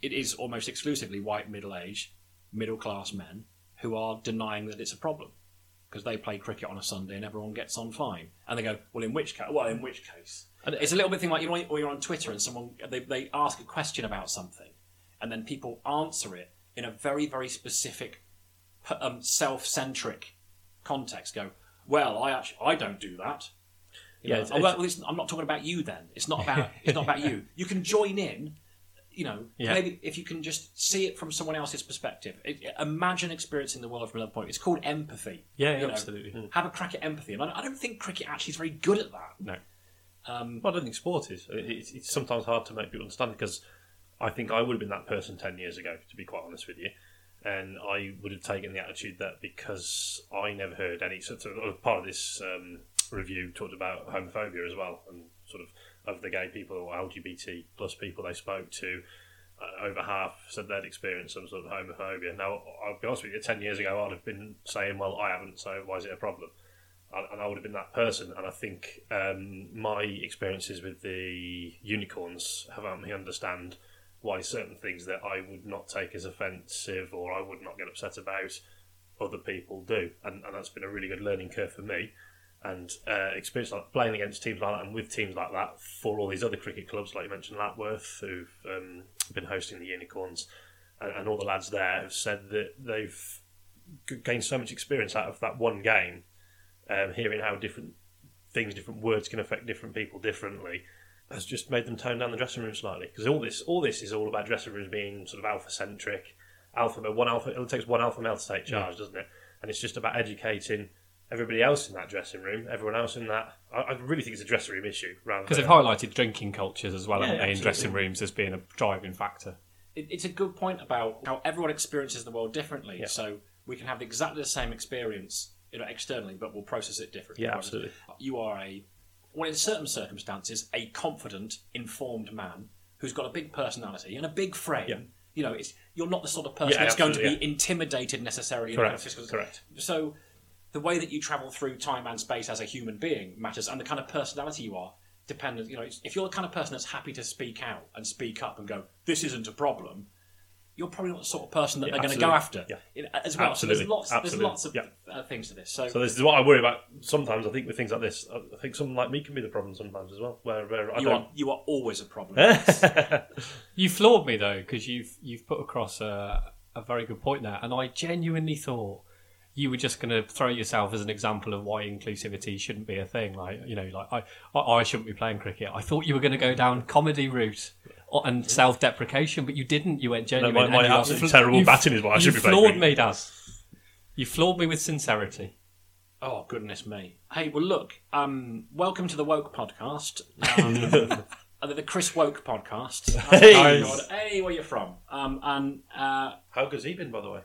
it is almost exclusively white, middle-aged, middle-class men who are denying that it's a problem. Because they play cricket on a Sunday and everyone gets on fine, and they go, "Well, in which case? Well, in which case?" And it's a little bit thing like you know, you're on Twitter and someone they, they ask a question about something, and then people answer it in a very very specific um, self-centric context go well i actually i don't do that You Yeah, know, it's- oh, well, it's- i'm not talking about you then it's not about it's not about you you can join in you know Yeah. maybe if you can just see it from someone else's perspective it, imagine experiencing the world from another point it's called empathy Yeah, you know. absolutely. have a crack at empathy and I, I don't think cricket actually is very good at that No. um, Well, I don't think sport is. It's, it's sometimes hard to make people understand because I think I would have been that person 10 years ago, to be quite honest with you. And I would have taken the attitude that because I never heard any sort of part of this um, review talked about homophobia as well, and sort of of the gay people or LGBT plus people they spoke to, uh, over half said they'd experienced some sort of homophobia. Now, I'll be honest with you, 10 years ago I'd have been saying, well, I haven't, so why is it a problem? and I would have been that person. And I think um, my experiences with the unicorns have helped me understand why certain things that I would not take as offensive or I would not get upset about, other people do, and, and that's been a really good learning curve for me. And uh, experience like playing against teams like that and with teams like that for all these other cricket clubs, like you mentioned, Lapworth, who've um, been hosting the unicorns, and, and all the lads there have said that they've gained so much experience out of that one game um, hearing how different things, different words can affect different people differently, has just made them tone down the dressing room slightly. Because all this, all this is all about dressing rooms being sort of alpha centric. Alpha, male- one alpha. It takes one alpha male to take charge, doesn't it? And it's just about educating everybody else in that dressing room, everyone else in that. I, I really think it's a dressing room issue rather Because they've highlighted drinking cultures as well, Yeah, haven't they, in absolutely. dressing rooms as being a driving factor. it, it's a good point about how everyone experiences the world differently. Yeah. So we can have exactly the same experience, you know, externally, but we'll process it differently. Yeah, Whereas absolutely. You are a, well, in certain circumstances, a confident, informed man who's got a big personality and a big frame. Yeah. You know, it's you're not the sort of person Yeah, that's going to be absolutely, intimidated necessarily. in a kind of Correct, physical- correct. So the way that you travel through time and space as a human being matters, and the kind of personality you are dependent. You know, if you're the kind of person that's happy to speak out and speak up and go, "This isn't a problem," you're probably not the sort of person that Yeah, they're going to go after. absolutely. In- As well, Absolutely. so there's lots, Absolutely. there's lots of Yeah. uh, things to this. So, So this is what I worry about. Sometimes I think with things like this, I I think someone like me can be the problem sometimes as well. Where, where I you don't. are you are always a problem. You floored me though because you've you've put across a, a very good point there, and I genuinely thought you were just going to throw yourself as an example of why inclusivity shouldn't be a thing. Like you know, like I I, I shouldn't be playing cricket. I thought you were going to go down comedy route or- and self-deprecation, but you didn't. You went genuine. my- my and you are absolutely terrible batting is why I should be playing You floored me, Daz. You floored me with sincerity. Oh goodness me! Hey, well look, um, welcome to the Woke Podcast, um, uh, the Chris Woke Podcast. Hey! Oh, God. hey, where you from? Um, and uh, How good's he been, by the way?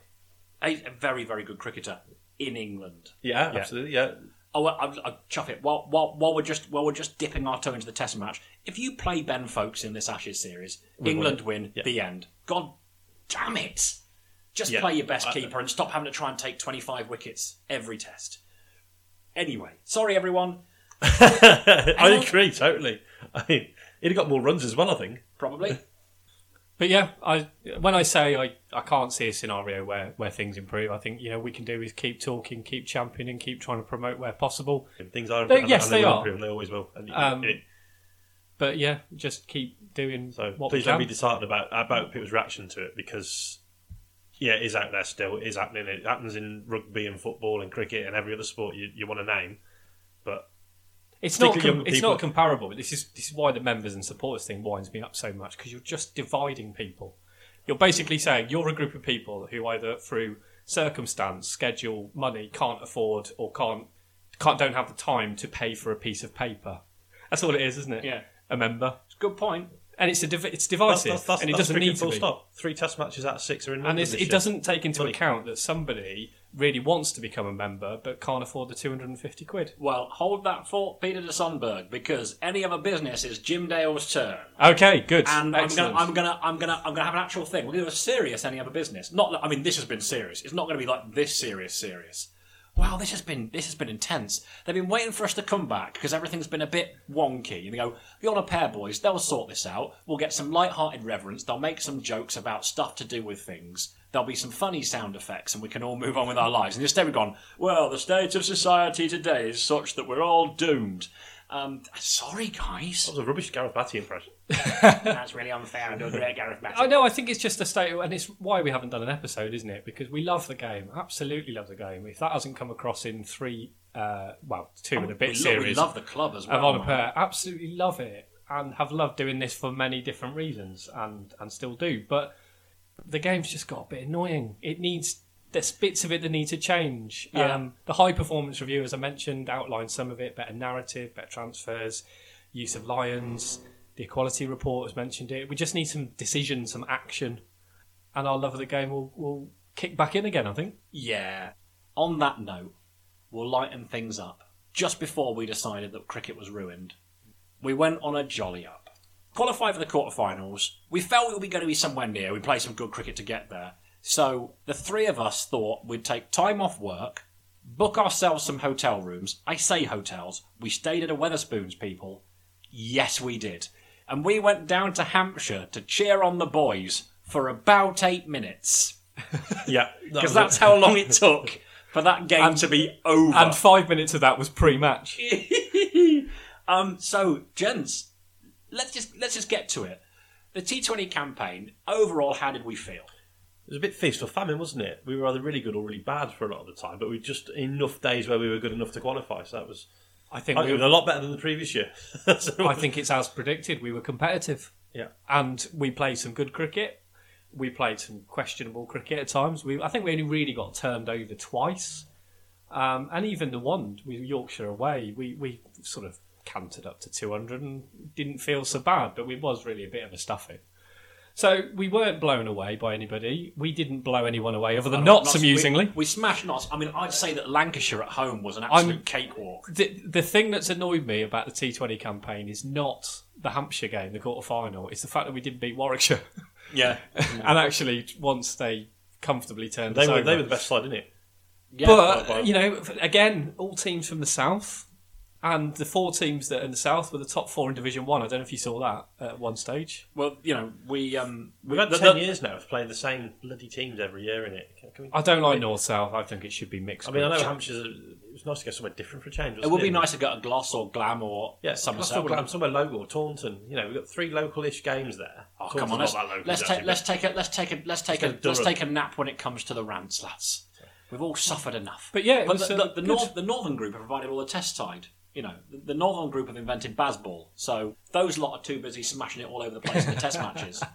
A, very very good cricketer in England. Yeah, absolutely. Yeah. Oh, well, I'll, I'll chuff it. While, while, while we're just while we're just dipping our toe into the Test match, if you play Ben Foakes in this Ashes series, England win. Yeah. The end. God damn it! Just Yeah. play your best keeper and stop having to try and take twenty five wickets every Test. Anyway, sorry everyone. I agree totally. I mean, he'd have got more runs as well. I think. Probably. But yeah, I when I say I, I can't see a scenario where, where things improve, I think you know we can do is keep talking, keep championing, keep trying to promote where possible. Things are. improving. and- yes, and they will are. improve, and they always will. And Um, it- But yeah, just keep doing so what please don't be disheartened about about people's reaction to it because yeah, it is out there still. It is happening. It happens in rugby and football and cricket and every other sport you, you want to name. It's not com- it's people. not comparable. This is this is why the members and supporters thing winds me up so much because you're just dividing people. You're basically saying you're a group of people who either through circumstance, schedule, money can't afford or can't can't don't have the time to pay for a piece of paper. That's all it is, isn't it? Yeah. A member, It's a good point. and it's a div- it's that's, divisive, that's, that's, and it doesn't need to full be. stop. Three Test matches out of six are in And it's, it year. doesn't take into account that somebody really wants to become a member but can't afford the 250 quid. Well, hold that thought, Peter de Sonberg, because any other business is Jim Dale's turn. Okay, good. And I'm Excellent. gonna, I'm gonna, I'm gonna, I'm gonna have an actual thing. We're gonna do a serious any other business. Not, I mean, this has been serious. It's not gonna be like this serious, serious. Wow, this has been, this has been intense. They've been waiting for us to come back because everything's been a bit wonky. And they go, "You're on a pair, boys. They'll sort this out. We'll get some light-hearted reverence. They'll make some jokes about stuff to do with things. There'll be some funny sound effects, and we can all move on with our lives." And instead, we've gone, "Well, the state of society today is such that we're all doomed." Um, sorry, guys. That was a rubbish Gareth Batty impression. That's really unfair. I'm doing great, Gareth Batty. I know. I think it's just a state, and it's why we haven't done an episode, isn't it? Because we love the game, absolutely love the game. If that hasn't come across in three, uh, well, two and a bit we, lo- series we love the club as well. of on pair, absolutely love it, and have loved doing this for many different reasons, and and still do. But the game's just got a bit annoying. It needs there's bits of it that need to change. Yeah. Um, the high performance review, as I mentioned, outlined some of it: better narrative, better transfers, use of lions. The equality report has mentioned it. We just need some decision, some action, and our love of the game will will kick back in again. I think. Yeah. On that note, we'll lighten things up. Just before we decided that cricket was ruined, we went on a jolly up. Qualified for the quarterfinals. We felt we were going to be somewhere near. We played some good cricket to get there. So the three of us thought we'd take time off work, book ourselves some hotel rooms. I say hotels. We stayed at a Wetherspoons, people. Yes, we did. And we went down to Hampshire to cheer on the boys for about eight minutes. Yeah, Because that's how long it took for that game to be over. And five minutes of that was pre-match. um, so, gents, let's just let's just get to it. The T20 campaign overall, how did we feel? It was a bit feast or famine, wasn't it? We were either really good or really bad for a lot of the time, but we just enough days where we were good enough to qualify. So that was, I think I we were a lot better than the previous year. So- I think it's as predicted. We were competitive. yeah, and we played some good cricket. We played some questionable cricket at times. We, I think we only really got turned over twice, um, and even the one with Yorkshire away, we, we sort of cantered up to 200 and didn't feel so bad, but it was really a bit of a stuffing. So we weren't blown away by anybody. We didn't blow anyone away, other than Notts- amusingly. we, we smashed Notts. I mean, I'd say that Lancashire at home was an absolute cakewalk. the, the thing that's annoyed me about the T20 campaign is not the Hampshire game, the quarter final. It's the fact that we didn't beat Warwickshire, Yeah, and actually once they comfortably turned they us were over. they were the best side, didn't it? yeah. but by- by- you know, again, all teams from the south, and the four teams that are in the south were the top four in Division One. I don't know if you saw that at one stage. Well, you know, we um, We've had the- ten the- years now of playing the same bloody teams every year in it. Can, can we, I don't like north south. I think it should be mixed. I mean, I know groups. Hampshire's. It was nice to go somewhere different for a change. It wasn't would be nice to get a Glos or Glam or Yeah, Somerset. Somerset, Glam, somewhere local, Taunton. You know, we've got three local-ish games there. Oh Taunton's come on, not let's, that local, let's take let's take a let's take a let's take a Let's let's go take a nap when it comes to the rants, lads. We've all suffered enough. But yeah, it but was, the, uh, the, the, good. north, the northern group have provided all the test side. You know, the, the northern group have invented baseball, so those lot are too busy smashing it all over the place in the test matches.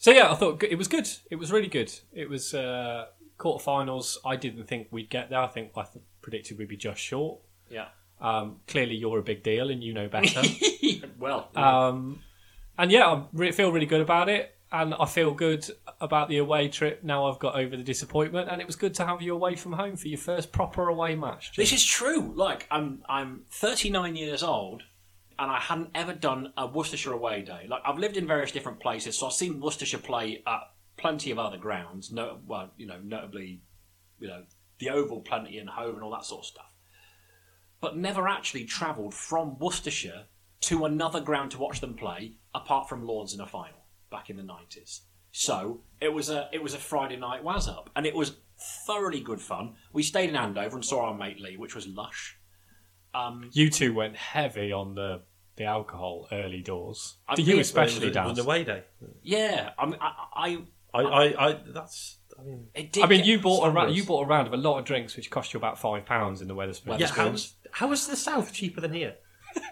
So yeah, I thought it was good. It was really good. It was uh, quarterfinals. I didn't think we'd get there. I think I th- predicted we'd be just short. Yeah. Um, clearly, you're a big deal and you know better. well, um, and yeah, I re- feel really good about it. And I feel good about the away trip now I've got over the disappointment. And it was good to have you away from home for your first proper away match. Jim. This is true. Like I'm I'm 39 years old and I hadn't ever done a Worcestershire away day. Like I've lived in various different places, so I've seen Worcestershire play at plenty of other grounds. No, well, you know, notably, you know, the Oval, plenty, and Hove, and all that sort of stuff. But never actually travelled from Worcestershire to another ground to watch them play, apart from Lords in a final back in the 90s. So it was a it was a Friday night was up, and it was thoroughly good fun. We stayed in Andover and saw our mate Lee, which was lush. Um, You two went heavy on the the alcohol early doors. I mean, you especially, it was Dan. an away day. yeah, I mean, I, I, I, I, I that's. I mean, it did I mean, you bought a ra- you bought a round of a lot of drinks, which cost you about five pounds in the Wetherspoons. Wetherspoons. yeah. How's how is the south cheaper than here?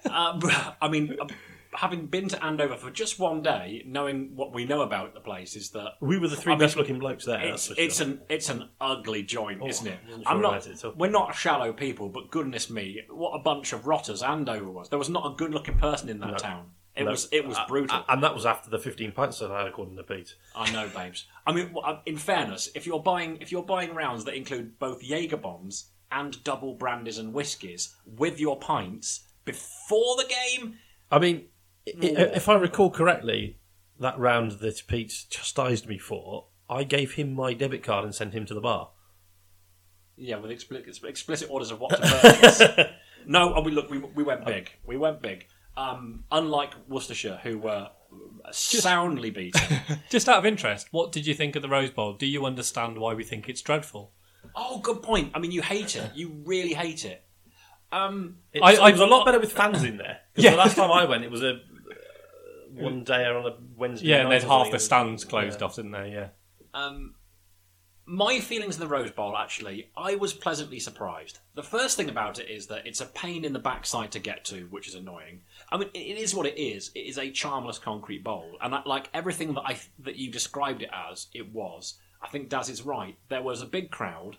Uh, I mean, uh, having been to Andover for just one day, knowing what we know about the place is that We were the three I mean, best looking blokes there. it's it's sure. an it's an ugly joint, isn't it? I'm sure I'm not. about it, so- We're not shallow people, but goodness me, what a bunch of rotters Andover was. There was not a good looking person in that town. It No. was it was Uh, brutal. uh, and that was after the 15 pints that I had, according to Pete. I know, babes. I mean, uh, in fairness, if you're buying if you're buying rounds that include both Jaeger bombs and double brandies and whiskies with your pints before the game, I mean, i- i- if I recall correctly, that round that Pete chastised me for, I gave him my debit card and sent him to the bar. yeah, with explicit, explicit orders of what to purchase. no, I mean, look, we, we went big. We went big. Um, unlike Worcestershire, who were soundly beaten. Just out of interest, what did you think of the Rose Bowl? Do you understand why we think it's dreadful? oh, good point. I mean, you hate it. You really hate it. Um, It, I- I- it was a lot better with fans in there. 'Cause Yeah. The last time I went, it was a one day on a Wednesday. Yeah, night and there's or half something. the stands closed Yeah. off, didn't there? Yeah. Um, my feelings of the Rose Bowl, actually, I was pleasantly surprised. The first thing about it is that it's a pain in the backside to get to, which is annoying. I mean, it it is what it is. It is a charmless concrete bowl, and that, like everything that I that you described it as, it was. I think Daz is right. There was a big crowd,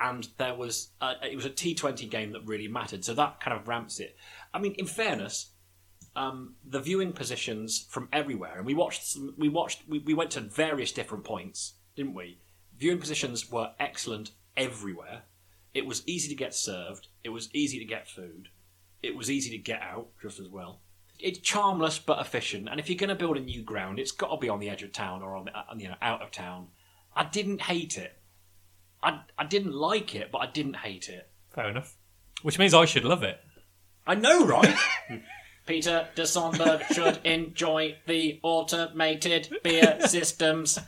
and there was a, it was a T Twenty game that really mattered. So that kind of ramps it. I mean, in fairness, um, the viewing positions from everywhere, and we watched. Some, we watched. We, we went to various different points, didn't we? Viewing positions were excellent everywhere. It was easy to get served. It was easy to get food. It was easy to get out just as well. It's charmless but efficient, and if you're going to build a new ground, it's got to be on the edge of town or on the, uh, you know out of town. I didn't hate it. I I didn't like it, but I didn't hate it. Fair enough. Which means I should love it. I know, right? Peter de Sonberg should enjoy the automated beer systems.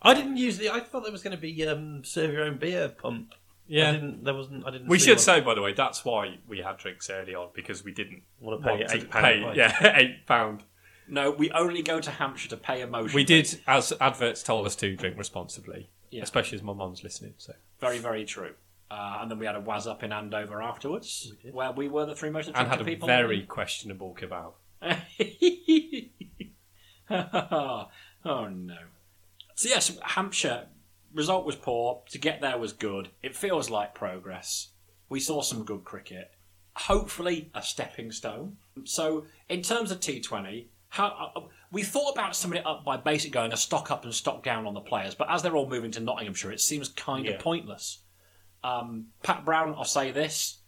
I didn't use the. I thought there was going to be um, serve your own beer pump. Yeah, I Yeah. didn't, there wasn't. I didn't. We see should one. say, by the way, that's why we had drinks early on because we didn't Want to pay want to eight pound pay. a. Yeah, eight pound. No, we only go to Hampshire to pay emotion. We did, as adverts told us to, drink responsibly. Yeah. Especially as my mum's listening. So Very, very true. Uh, and then we had a was up in Andover afterwards, where we were the three most and had a people. very questionable kebab. oh no. So yes, Hampshire result was poor. To get there was good. It feels like progress. We saw some good cricket. Hopefully, a stepping stone. So, in terms of T20, how uh, we thought about summing it up by basically going a stock up and stock down on the players, but as they're all moving to Nottinghamshire, it seems kind of pointless. Um, Pat Brown, I'll say this,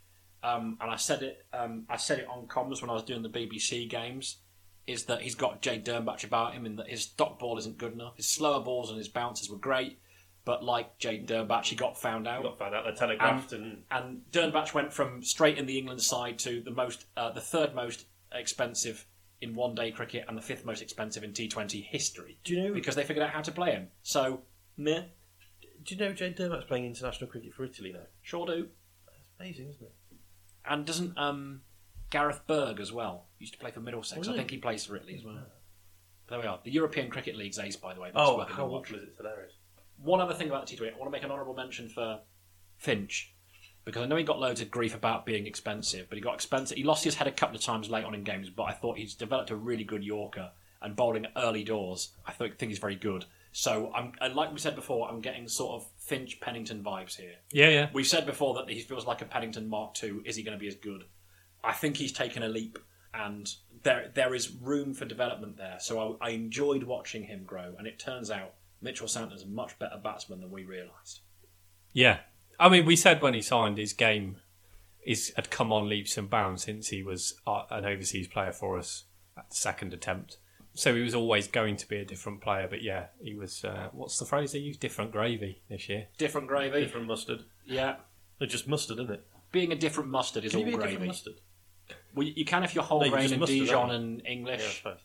um, and I said it. Um, I said it on comms when I was doing the BBC games. Is that he's got Jade Dernbach about him, and that his stock ball isn't good enough. His slower balls and his bounces were great, but like Jade Dernbach, he got found out. Got found out. They telegraphed and and Dernbach went from straight in the England side to the most, uh, the third most expensive in one-day cricket and the fifth most expensive in T20 history. Do you know- Because they figured out how to play him. So, meh, Do you know Jade Dernbach's playing international cricket for Italy now? sure do. That's amazing, isn't it? And doesn't um, Gareth Berg as well used to play for Middlesex? Was I think he plays for Italy as well. There we are. The European Cricket League's ace, by the way. Oh, how awful is it? It's hilarious. One other thing about the T20, I want to make an honourable mention for Finch because I know he got loads of grief about being expensive, but he got expensive. He lost his head a couple of times late on in games, but I thought he's developed a really good Yorker and bowling early doors. I think, think he's very good. So I'm and like we said before, I'm getting sort of Finch Pennington vibes here. Yeah, yeah. We've said before that he feels like a Pennington Mark II. Is he going to be as good? I think he's taken a leap, and there there is room for development there. So I, I enjoyed watching him grow, and it turns out Mitchell Santner's a much better batsman than we realised. Yeah. I mean, we said when he signed his game is had come on leaps and bounds since he was uh, an overseas player for us at the second attempt. So he was always going to be a different player, but yeah, he was. Uh, what's the phrase they use? Different gravy this year. Different gravy, Different mustard. yeah. They're just mustard, isn't it? Being a different mustard is Can all you be a different gravy. mustard? Well, you can if you're whole No, you grain just and mustard, Dijon and Yeah, I English suppose.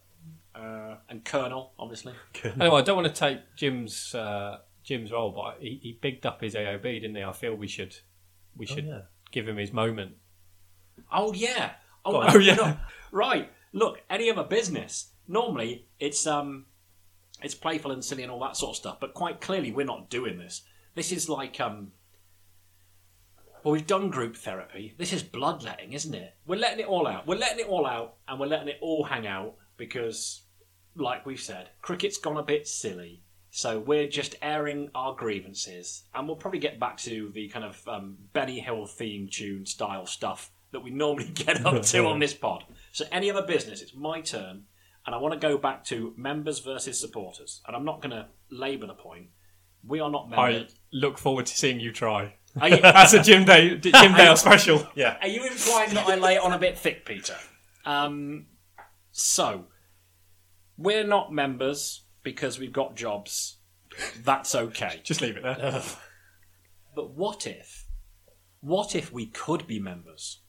uh, and Colonel, obviously. Anyway, I don't want to take Jim's uh, Jim's role, but he, he bigged up his AOB, didn't he? I feel we should we should yeah. give him his moment. Oh yeah. Oh, Go on. Oh, yeah. Right. Look, any other business normally it's um it's playful and silly and all that sort of stuff, but quite clearly we're not doing this. This is like um well, we've done group therapy. This is bloodletting, isn't it? We're letting it all out. We're letting it all out, and we're letting it all hang out because, like we've said, cricket's gone a bit silly. So we're just airing our grievances, and we'll probably get back to the kind of um, Benny Hill theme tune style stuff that we normally get up to on this pod. So any other business, it's my turn, and I want to go back to members versus supporters. And I'm not going to labour the point. We are not members. I look forward to seeing you try. Are you, That's a Jim Day Jim Dale special. Yeah. Are you implying that I lay it on a bit thick, Peter? Um, so, we're not members because we've got jobs. That's okay. Just leave it there. But what if? What if we could be members?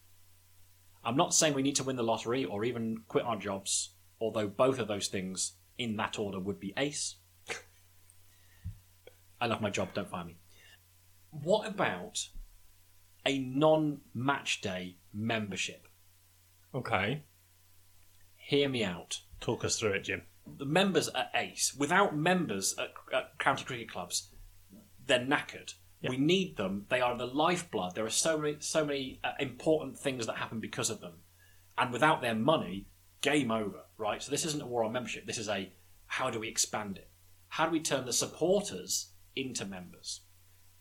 I'm not saying we need to win the lottery or even quit our jobs, although both of those things in that order would be ace. I love my job, don't fire me. What about a non match day membership? Okay. Hear me out. Talk us through it, Jim. the members at Ace. Without members at, at county cricket clubs, they're knackered. We need them. They are the lifeblood. There are so many, so many uh, important things that happen because of them, and without their money, game over. Right. So this isn't a war on membership. This is a how do we expand it? How do we turn the supporters into members?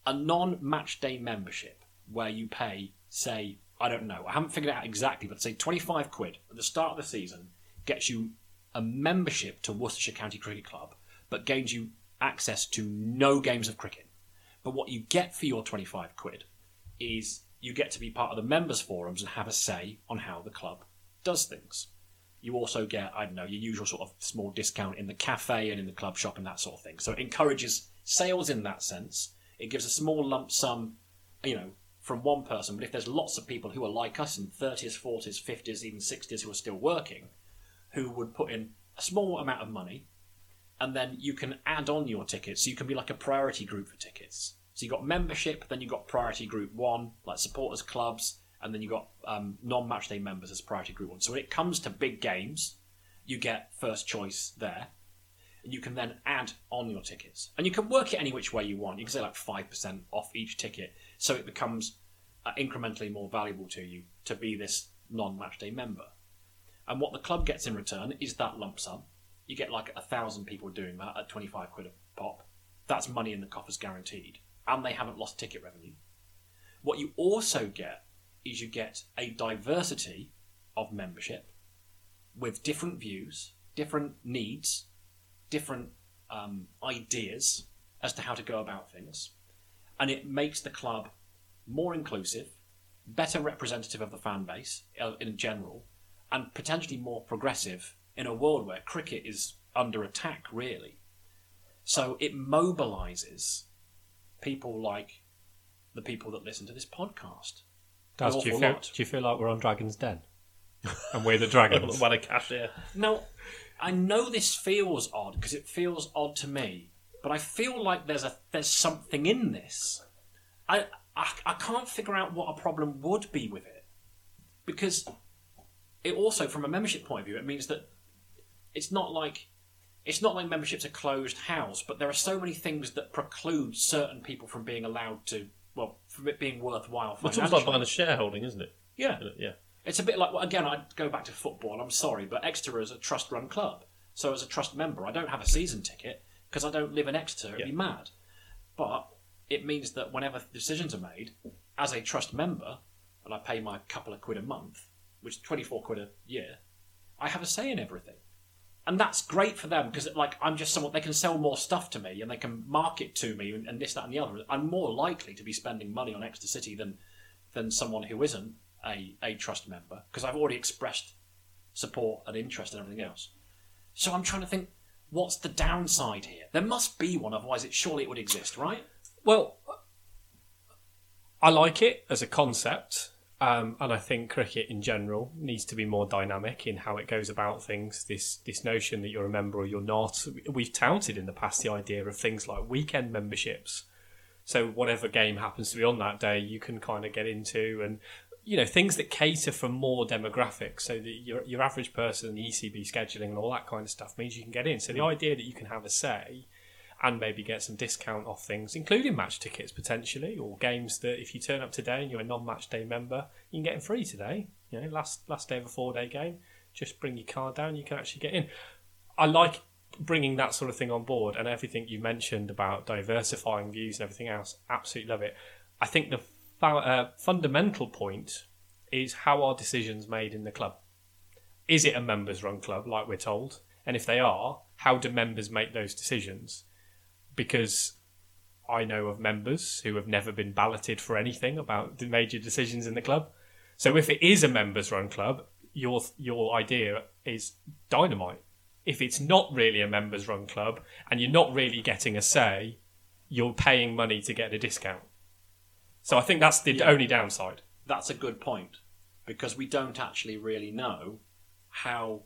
A non-match day membership where you pay, say, I don't know, I haven't figured it out exactly, but say twenty-five quid at the start of the season gets you a membership to Worcestershire County Cricket Club, but gains you access to no games of cricket. But what you get for your 25 quid is you get to be part of the members' forums and have a say on how the club does things. You also get, I don't know, your usual sort of small discount in the cafe and in the club shop and that sort of thing. So it encourages sales in that sense. It gives a small lump sum, you know, from one person. But if there's lots of people who are like us in 30s, 40s, 50s, even 60s who are still working, who would put in a small amount of money, and then you can add on your tickets. So you can be like a priority group for tickets. So you got membership, then you got priority group one, like supporters clubs, and then you've got um, non-match day members as priority group one. So when it comes to big games, you get first choice there. And you can then add on your tickets, and you can work it any which way you want. You can say like five percent off each ticket, so it becomes uh, incrementally more valuable to you to be this non-match day member. And what the club gets in return is that lump sum. You get like a thousand people doing that at 25 quid a pop. That's money in the coffers guaranteed. And they haven't lost ticket revenue. What you also get is you get a diversity of membership with different views, different needs, different um, ideas as to how to go about things. And it makes the club more inclusive, better representative of the fan base uh, in general, and potentially more progressive in a world where cricket is under attack, really. So it mobilises people like the people that listen to this podcast. Daz, do you, feel, lot. do you feel like we're on Dragon's Den? and we're the dragons. what a cash here. Now, I know this feels odd because it feels odd to me, but I feel like there's a there's something in this. I, I I can't figure out what a problem would be with it because it also, from a membership point of view, it means that it's not like it's not like membership's a closed house, but there are so many things that preclude certain people from being allowed to. Well, from it being worthwhile Well, it's almost like buying a shareholding, isn't it? yeah, Yeah. it's a bit like well, again. I go back to football. I'm sorry, but Exeter is a trust-run club. So as a trust member, I don't have a season ticket because I don't live in Exeter. It'd be mad. But it means that whenever decisions are made, as a trust member, and I pay my couple of quid a month, which is 24 quid a year, I have a say in everything. And that's great for them because, like, I'm just someone they can sell more stuff to me and they can market to me and, and this, that, and the other. I'm more likely to be spending money on Exeter City than than someone who isn't a, a trust member because I've already expressed support and interest and everything else. So I'm trying to think, what's the downside here? There must be one, otherwise it surely it would exist, right? Well, I like it as a concept, um, and I think cricket in general needs to be more dynamic in how it goes about things. This this notion that you're a member or you're not. We've touted in the past the idea of things like weekend memberships. So whatever game happens to be on that day, you can kind of get into, and you know things that cater for more demographics. So that your your average person, the ECB scheduling and all that kind of stuff means you can get in. So the idea that you can have a say and maybe get some discount off things, including match tickets potentially, or games that if you turn up today and you're a non-match day member, you can get them free today. You know, last last day of a four-day game, just bring your card down, you can actually get in. I like bringing that sort of thing on board, and everything you mentioned about diversifying views and everything else. Absolutely love it. I think the uh, fundamental point is how are decisions made in the club. Is it a members-run club, like we're told? And if they are, how do members make those decisions? Because I know of members who have never been balloted for anything about the major decisions in the club. So if it is a members run club, your your idea is dynamite. If it's not really a members run club and you're not really getting a say, you're paying money to get a discount. So I think that's the Yeah. only downside. That's a good point because we don't actually really know how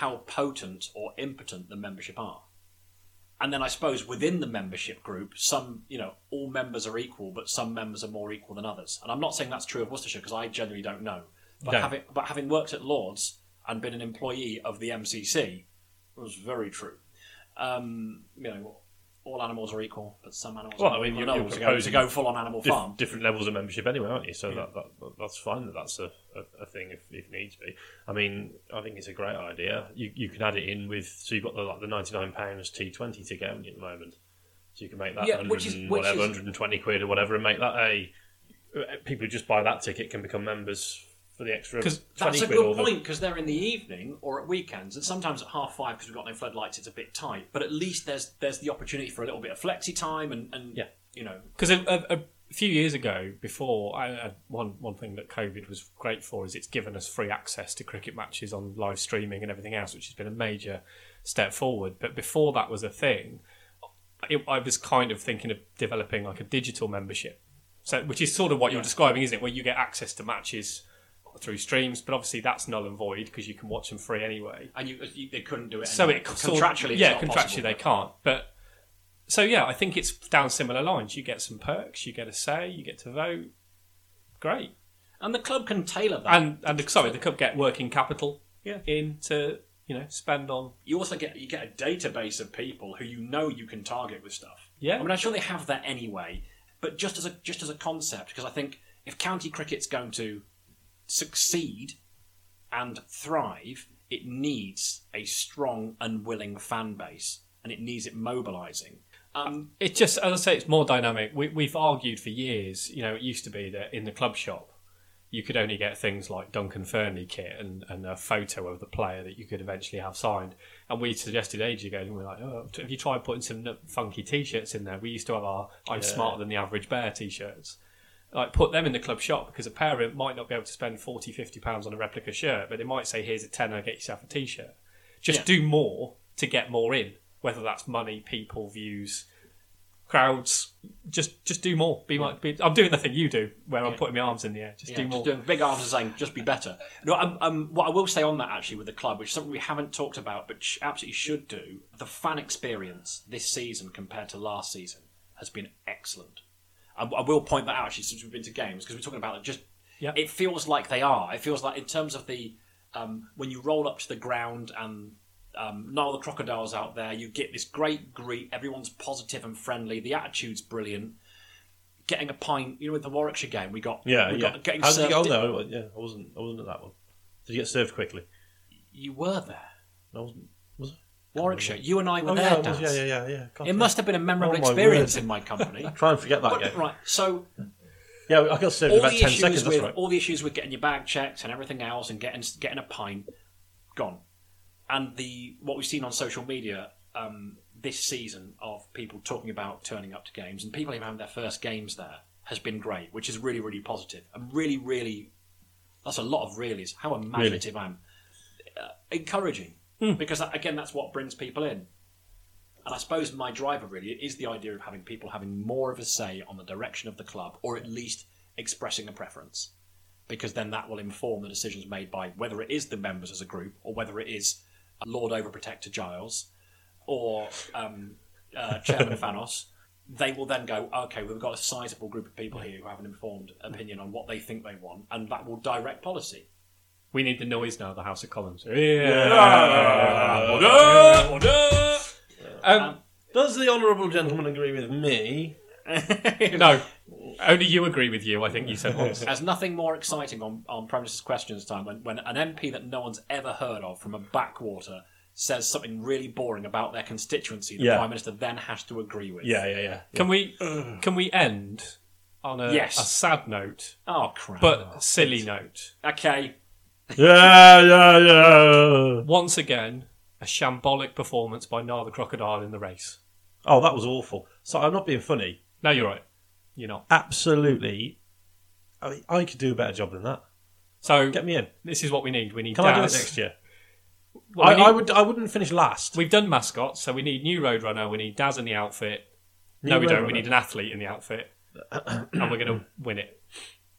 how potent or impotent the membership are. And then I suppose within the membership group, some you know all members are equal, but some members are more equal than others. And I'm not saying that's true of Worcestershire because I genuinely don't know. But No. having but having worked at Lords and been an employee of the MCC it was very true. Um, you know, all animals are equal, but some animals. Well, are I mean, you're- you're others. to go, proposing to go full on animal Dif- farm. different levels of membership anyway, aren't you? So that, that that's fine that that's a, a, a thing if, if needs be. I mean, I think it's a great idea. You you can add it in with so you've got the like the ninety nine pounds T twenty ticket at the moment. So you can make that Yeah, 100 which is- which whatever, is- 120 quid or whatever, and make that a. People who just buy that ticket can become members for the extra 'Cause 20 That's a good point because they're in the evening or at weekends, and sometimes at half five because we've got no floodlights. It's a bit tight, but at least there's there's the opportunity for a little bit of flexi time and, and Yeah. you know Because a, a, a few years ago, before I, one one thing that COVID was great for is it's given us free access to cricket matches on live streaming and everything else, which has been a major step forward. But before that was a thing, it, I was kind of thinking of developing like a digital membership, so which is sort of what you're Yeah. describing, isn't it? Where you get access to matches through streams, but obviously that's null and void because you can watch them free anyway. and you, you they couldn't do it. So anyway. it contractually, yeah, contractually possible, they can't. But so yeah, I think it's down similar lines. You get some perks, you get a say, you get to vote. Great, and the club can tailor that. and and the, sorry, the club get working capital Yeah. in to you know spend on. you also get you get a database of people who you know you can target with stuff. Yeah. I mean, I'm sure they have that anyway, but just as a just as a concept, because I think if county cricket's going to succeed and thrive, it needs a strong and willing fan base, and it needs it mobilising. Um, It's just as I say, it's more dynamic. We, we've argued for years. You know, it used to be that in the club shop, you could only get things like Duncan Fearnley kit and, and a photo of the player that you could eventually have signed. And we suggested ages ago, and we are like, oh, have you tried putting some funky t-shirts in there? We used to have our I'm Yeah. smarter than the average bear t-shirts. Like put them in the club shop because a parent might not be able to spend 40, 50 pounds on a replica shirt, but they might say, here's a tenner, get yourself a t-shirt. Just Yeah. do more to get more in, whether that's money, people, views, crowds. Just just do more. Be my. Be, I'm doing the thing you do, where I'm putting my arms in the air. Just Yeah, do just more. doing big arms and saying, just be better. No, um, um, what I will say on that actually with the club, which is something we haven't talked about, but sh- absolutely should do, the fan experience this season compared to last season has been excellent. I, I will point that out actually since we've been to games because we're talking about it. Just Yeah. it feels like they are. It feels like in terms of the um, when you roll up to the ground and um, Nile the crocodiles out there, you get this great greet. Everyone's positive and friendly. The attitude's brilliant. Getting a pint, you know, with the Warwickshire game, we got Yeah, we yeah. got getting How did served. you go? No, yeah, I wasn't. I wasn't at that one. Did you get served quickly? You were there. I wasn't. Warwickshire. You and I were Oh there, yeah, was, yeah, yeah, yeah, yeah. God, It must have been a memorable Oh, my experience word. in my company. Try and forget that But- game. right, so Yeah, I got served all about the ten issues seconds. with right. all the issues with getting your bag checked and everything else, and getting getting a pint, gone. And the what we've seen on social media um, this season of people talking about turning up to games and people even having their first games there has been great, which is really really positive and really really that's a lot of reallys. How imaginative I am, uh, encouraging because again that's what brings people in. And I suppose my driver really is the idea of having people having more of a say on the direction of the club, or at least expressing a preference, because then that will inform the decisions made by whether it is the members as a group, or whether it is Lord Overprotector Giles, or um, uh, Chairman Fanos. They will then go, okay, we've got a sizable group of people here who have an informed opinion on what they think they want, and that will direct policy. We need the noise now. The House of Commons. Um, Does the honourable gentleman agree with me? no, only you agree with you. I think you said once. There's nothing more exciting on, on premises questions time when, when an MP that no one's ever heard of from a backwater says something really boring about their constituency the Yeah. Prime Minister then has to agree with. Yeah, yeah, yeah. Can we can we end on a, Yes. a sad note, Oh, crap. but silly note? okay. Yeah, yeah, yeah. Once again, a shambolic performance by Nar the crocodile in the race. Oh, that was awful. So I'm not being funny. No, you're right. You're not. Absolutely. I mean, I could do a better job than that. So Get me in. this is what we need. We need. Can I do it Daz. next year? Well, we I, need- I would. I wouldn't finish last. We've done mascots, so we need new Roadrunner. We need Daz in the outfit. New no, we don't. We Roadrunner. need an athlete in the outfit, and we're going to win it.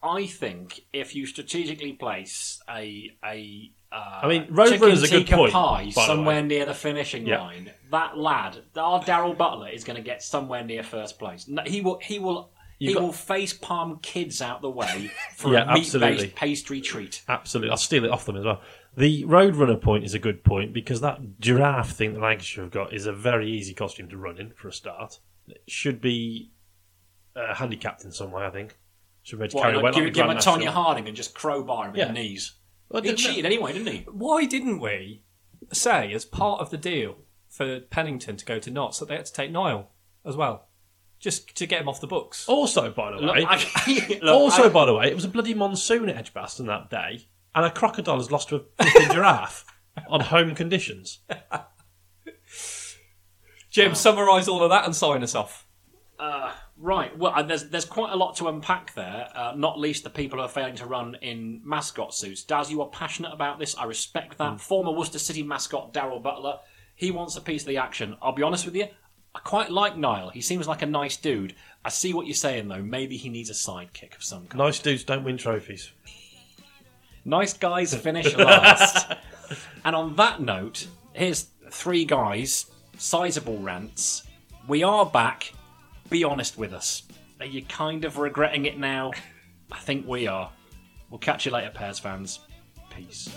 I think if you strategically place a a uh, I mean, Roadrunner's chicken a good point, pie somewhere near the finishing Yeah. line, that lad, our Daryl Butler, is going to get somewhere near first place. He will. He will. He You've got- will face palm kids out the way for Yeah, a meat-based pastry treat. Absolutely. I'll steal it off them as well. The Roadrunner point is a good point because that giraffe thing that Lancashire have got is a very easy costume to run in for a start. It should be uh, handicapped in some way, I think. Should be able to like, weight give, like give him a Tonya Harding and just crowbar him Yeah. in the knees. Well, He no, cheated anyway, didn't he? Why didn't we say, as part of the deal for Pennington to go to Notts, that they had to take Niall as well, just to get him off the books? Also, by the Look, way, I, look, also I- by the way, it was a bloody monsoon at Edgbaston that day, and a crocodile has lost to a giraffe on home conditions. Jim, summarise all of that and sign us off. Uh, Right. Well, uh, there's there's quite a lot to unpack there. Uh, not least the people who are failing to run in mascot suits. Daz, you are passionate about this. I respect that. Former Worcester City mascot Daryl Butler. He wants a piece of the action. I'll be honest with you. I quite like Niall. He seems like a nice dude. I see what you're saying though. Maybe he needs a sidekick of some kind. Nice dudes don't win trophies. Nice guys finish last. and on that note, here's three guys, sizable rants. We are back. Be honest with us. Are you kind of regretting it now? I think we are. We'll catch you later, Pairs fans. Peace.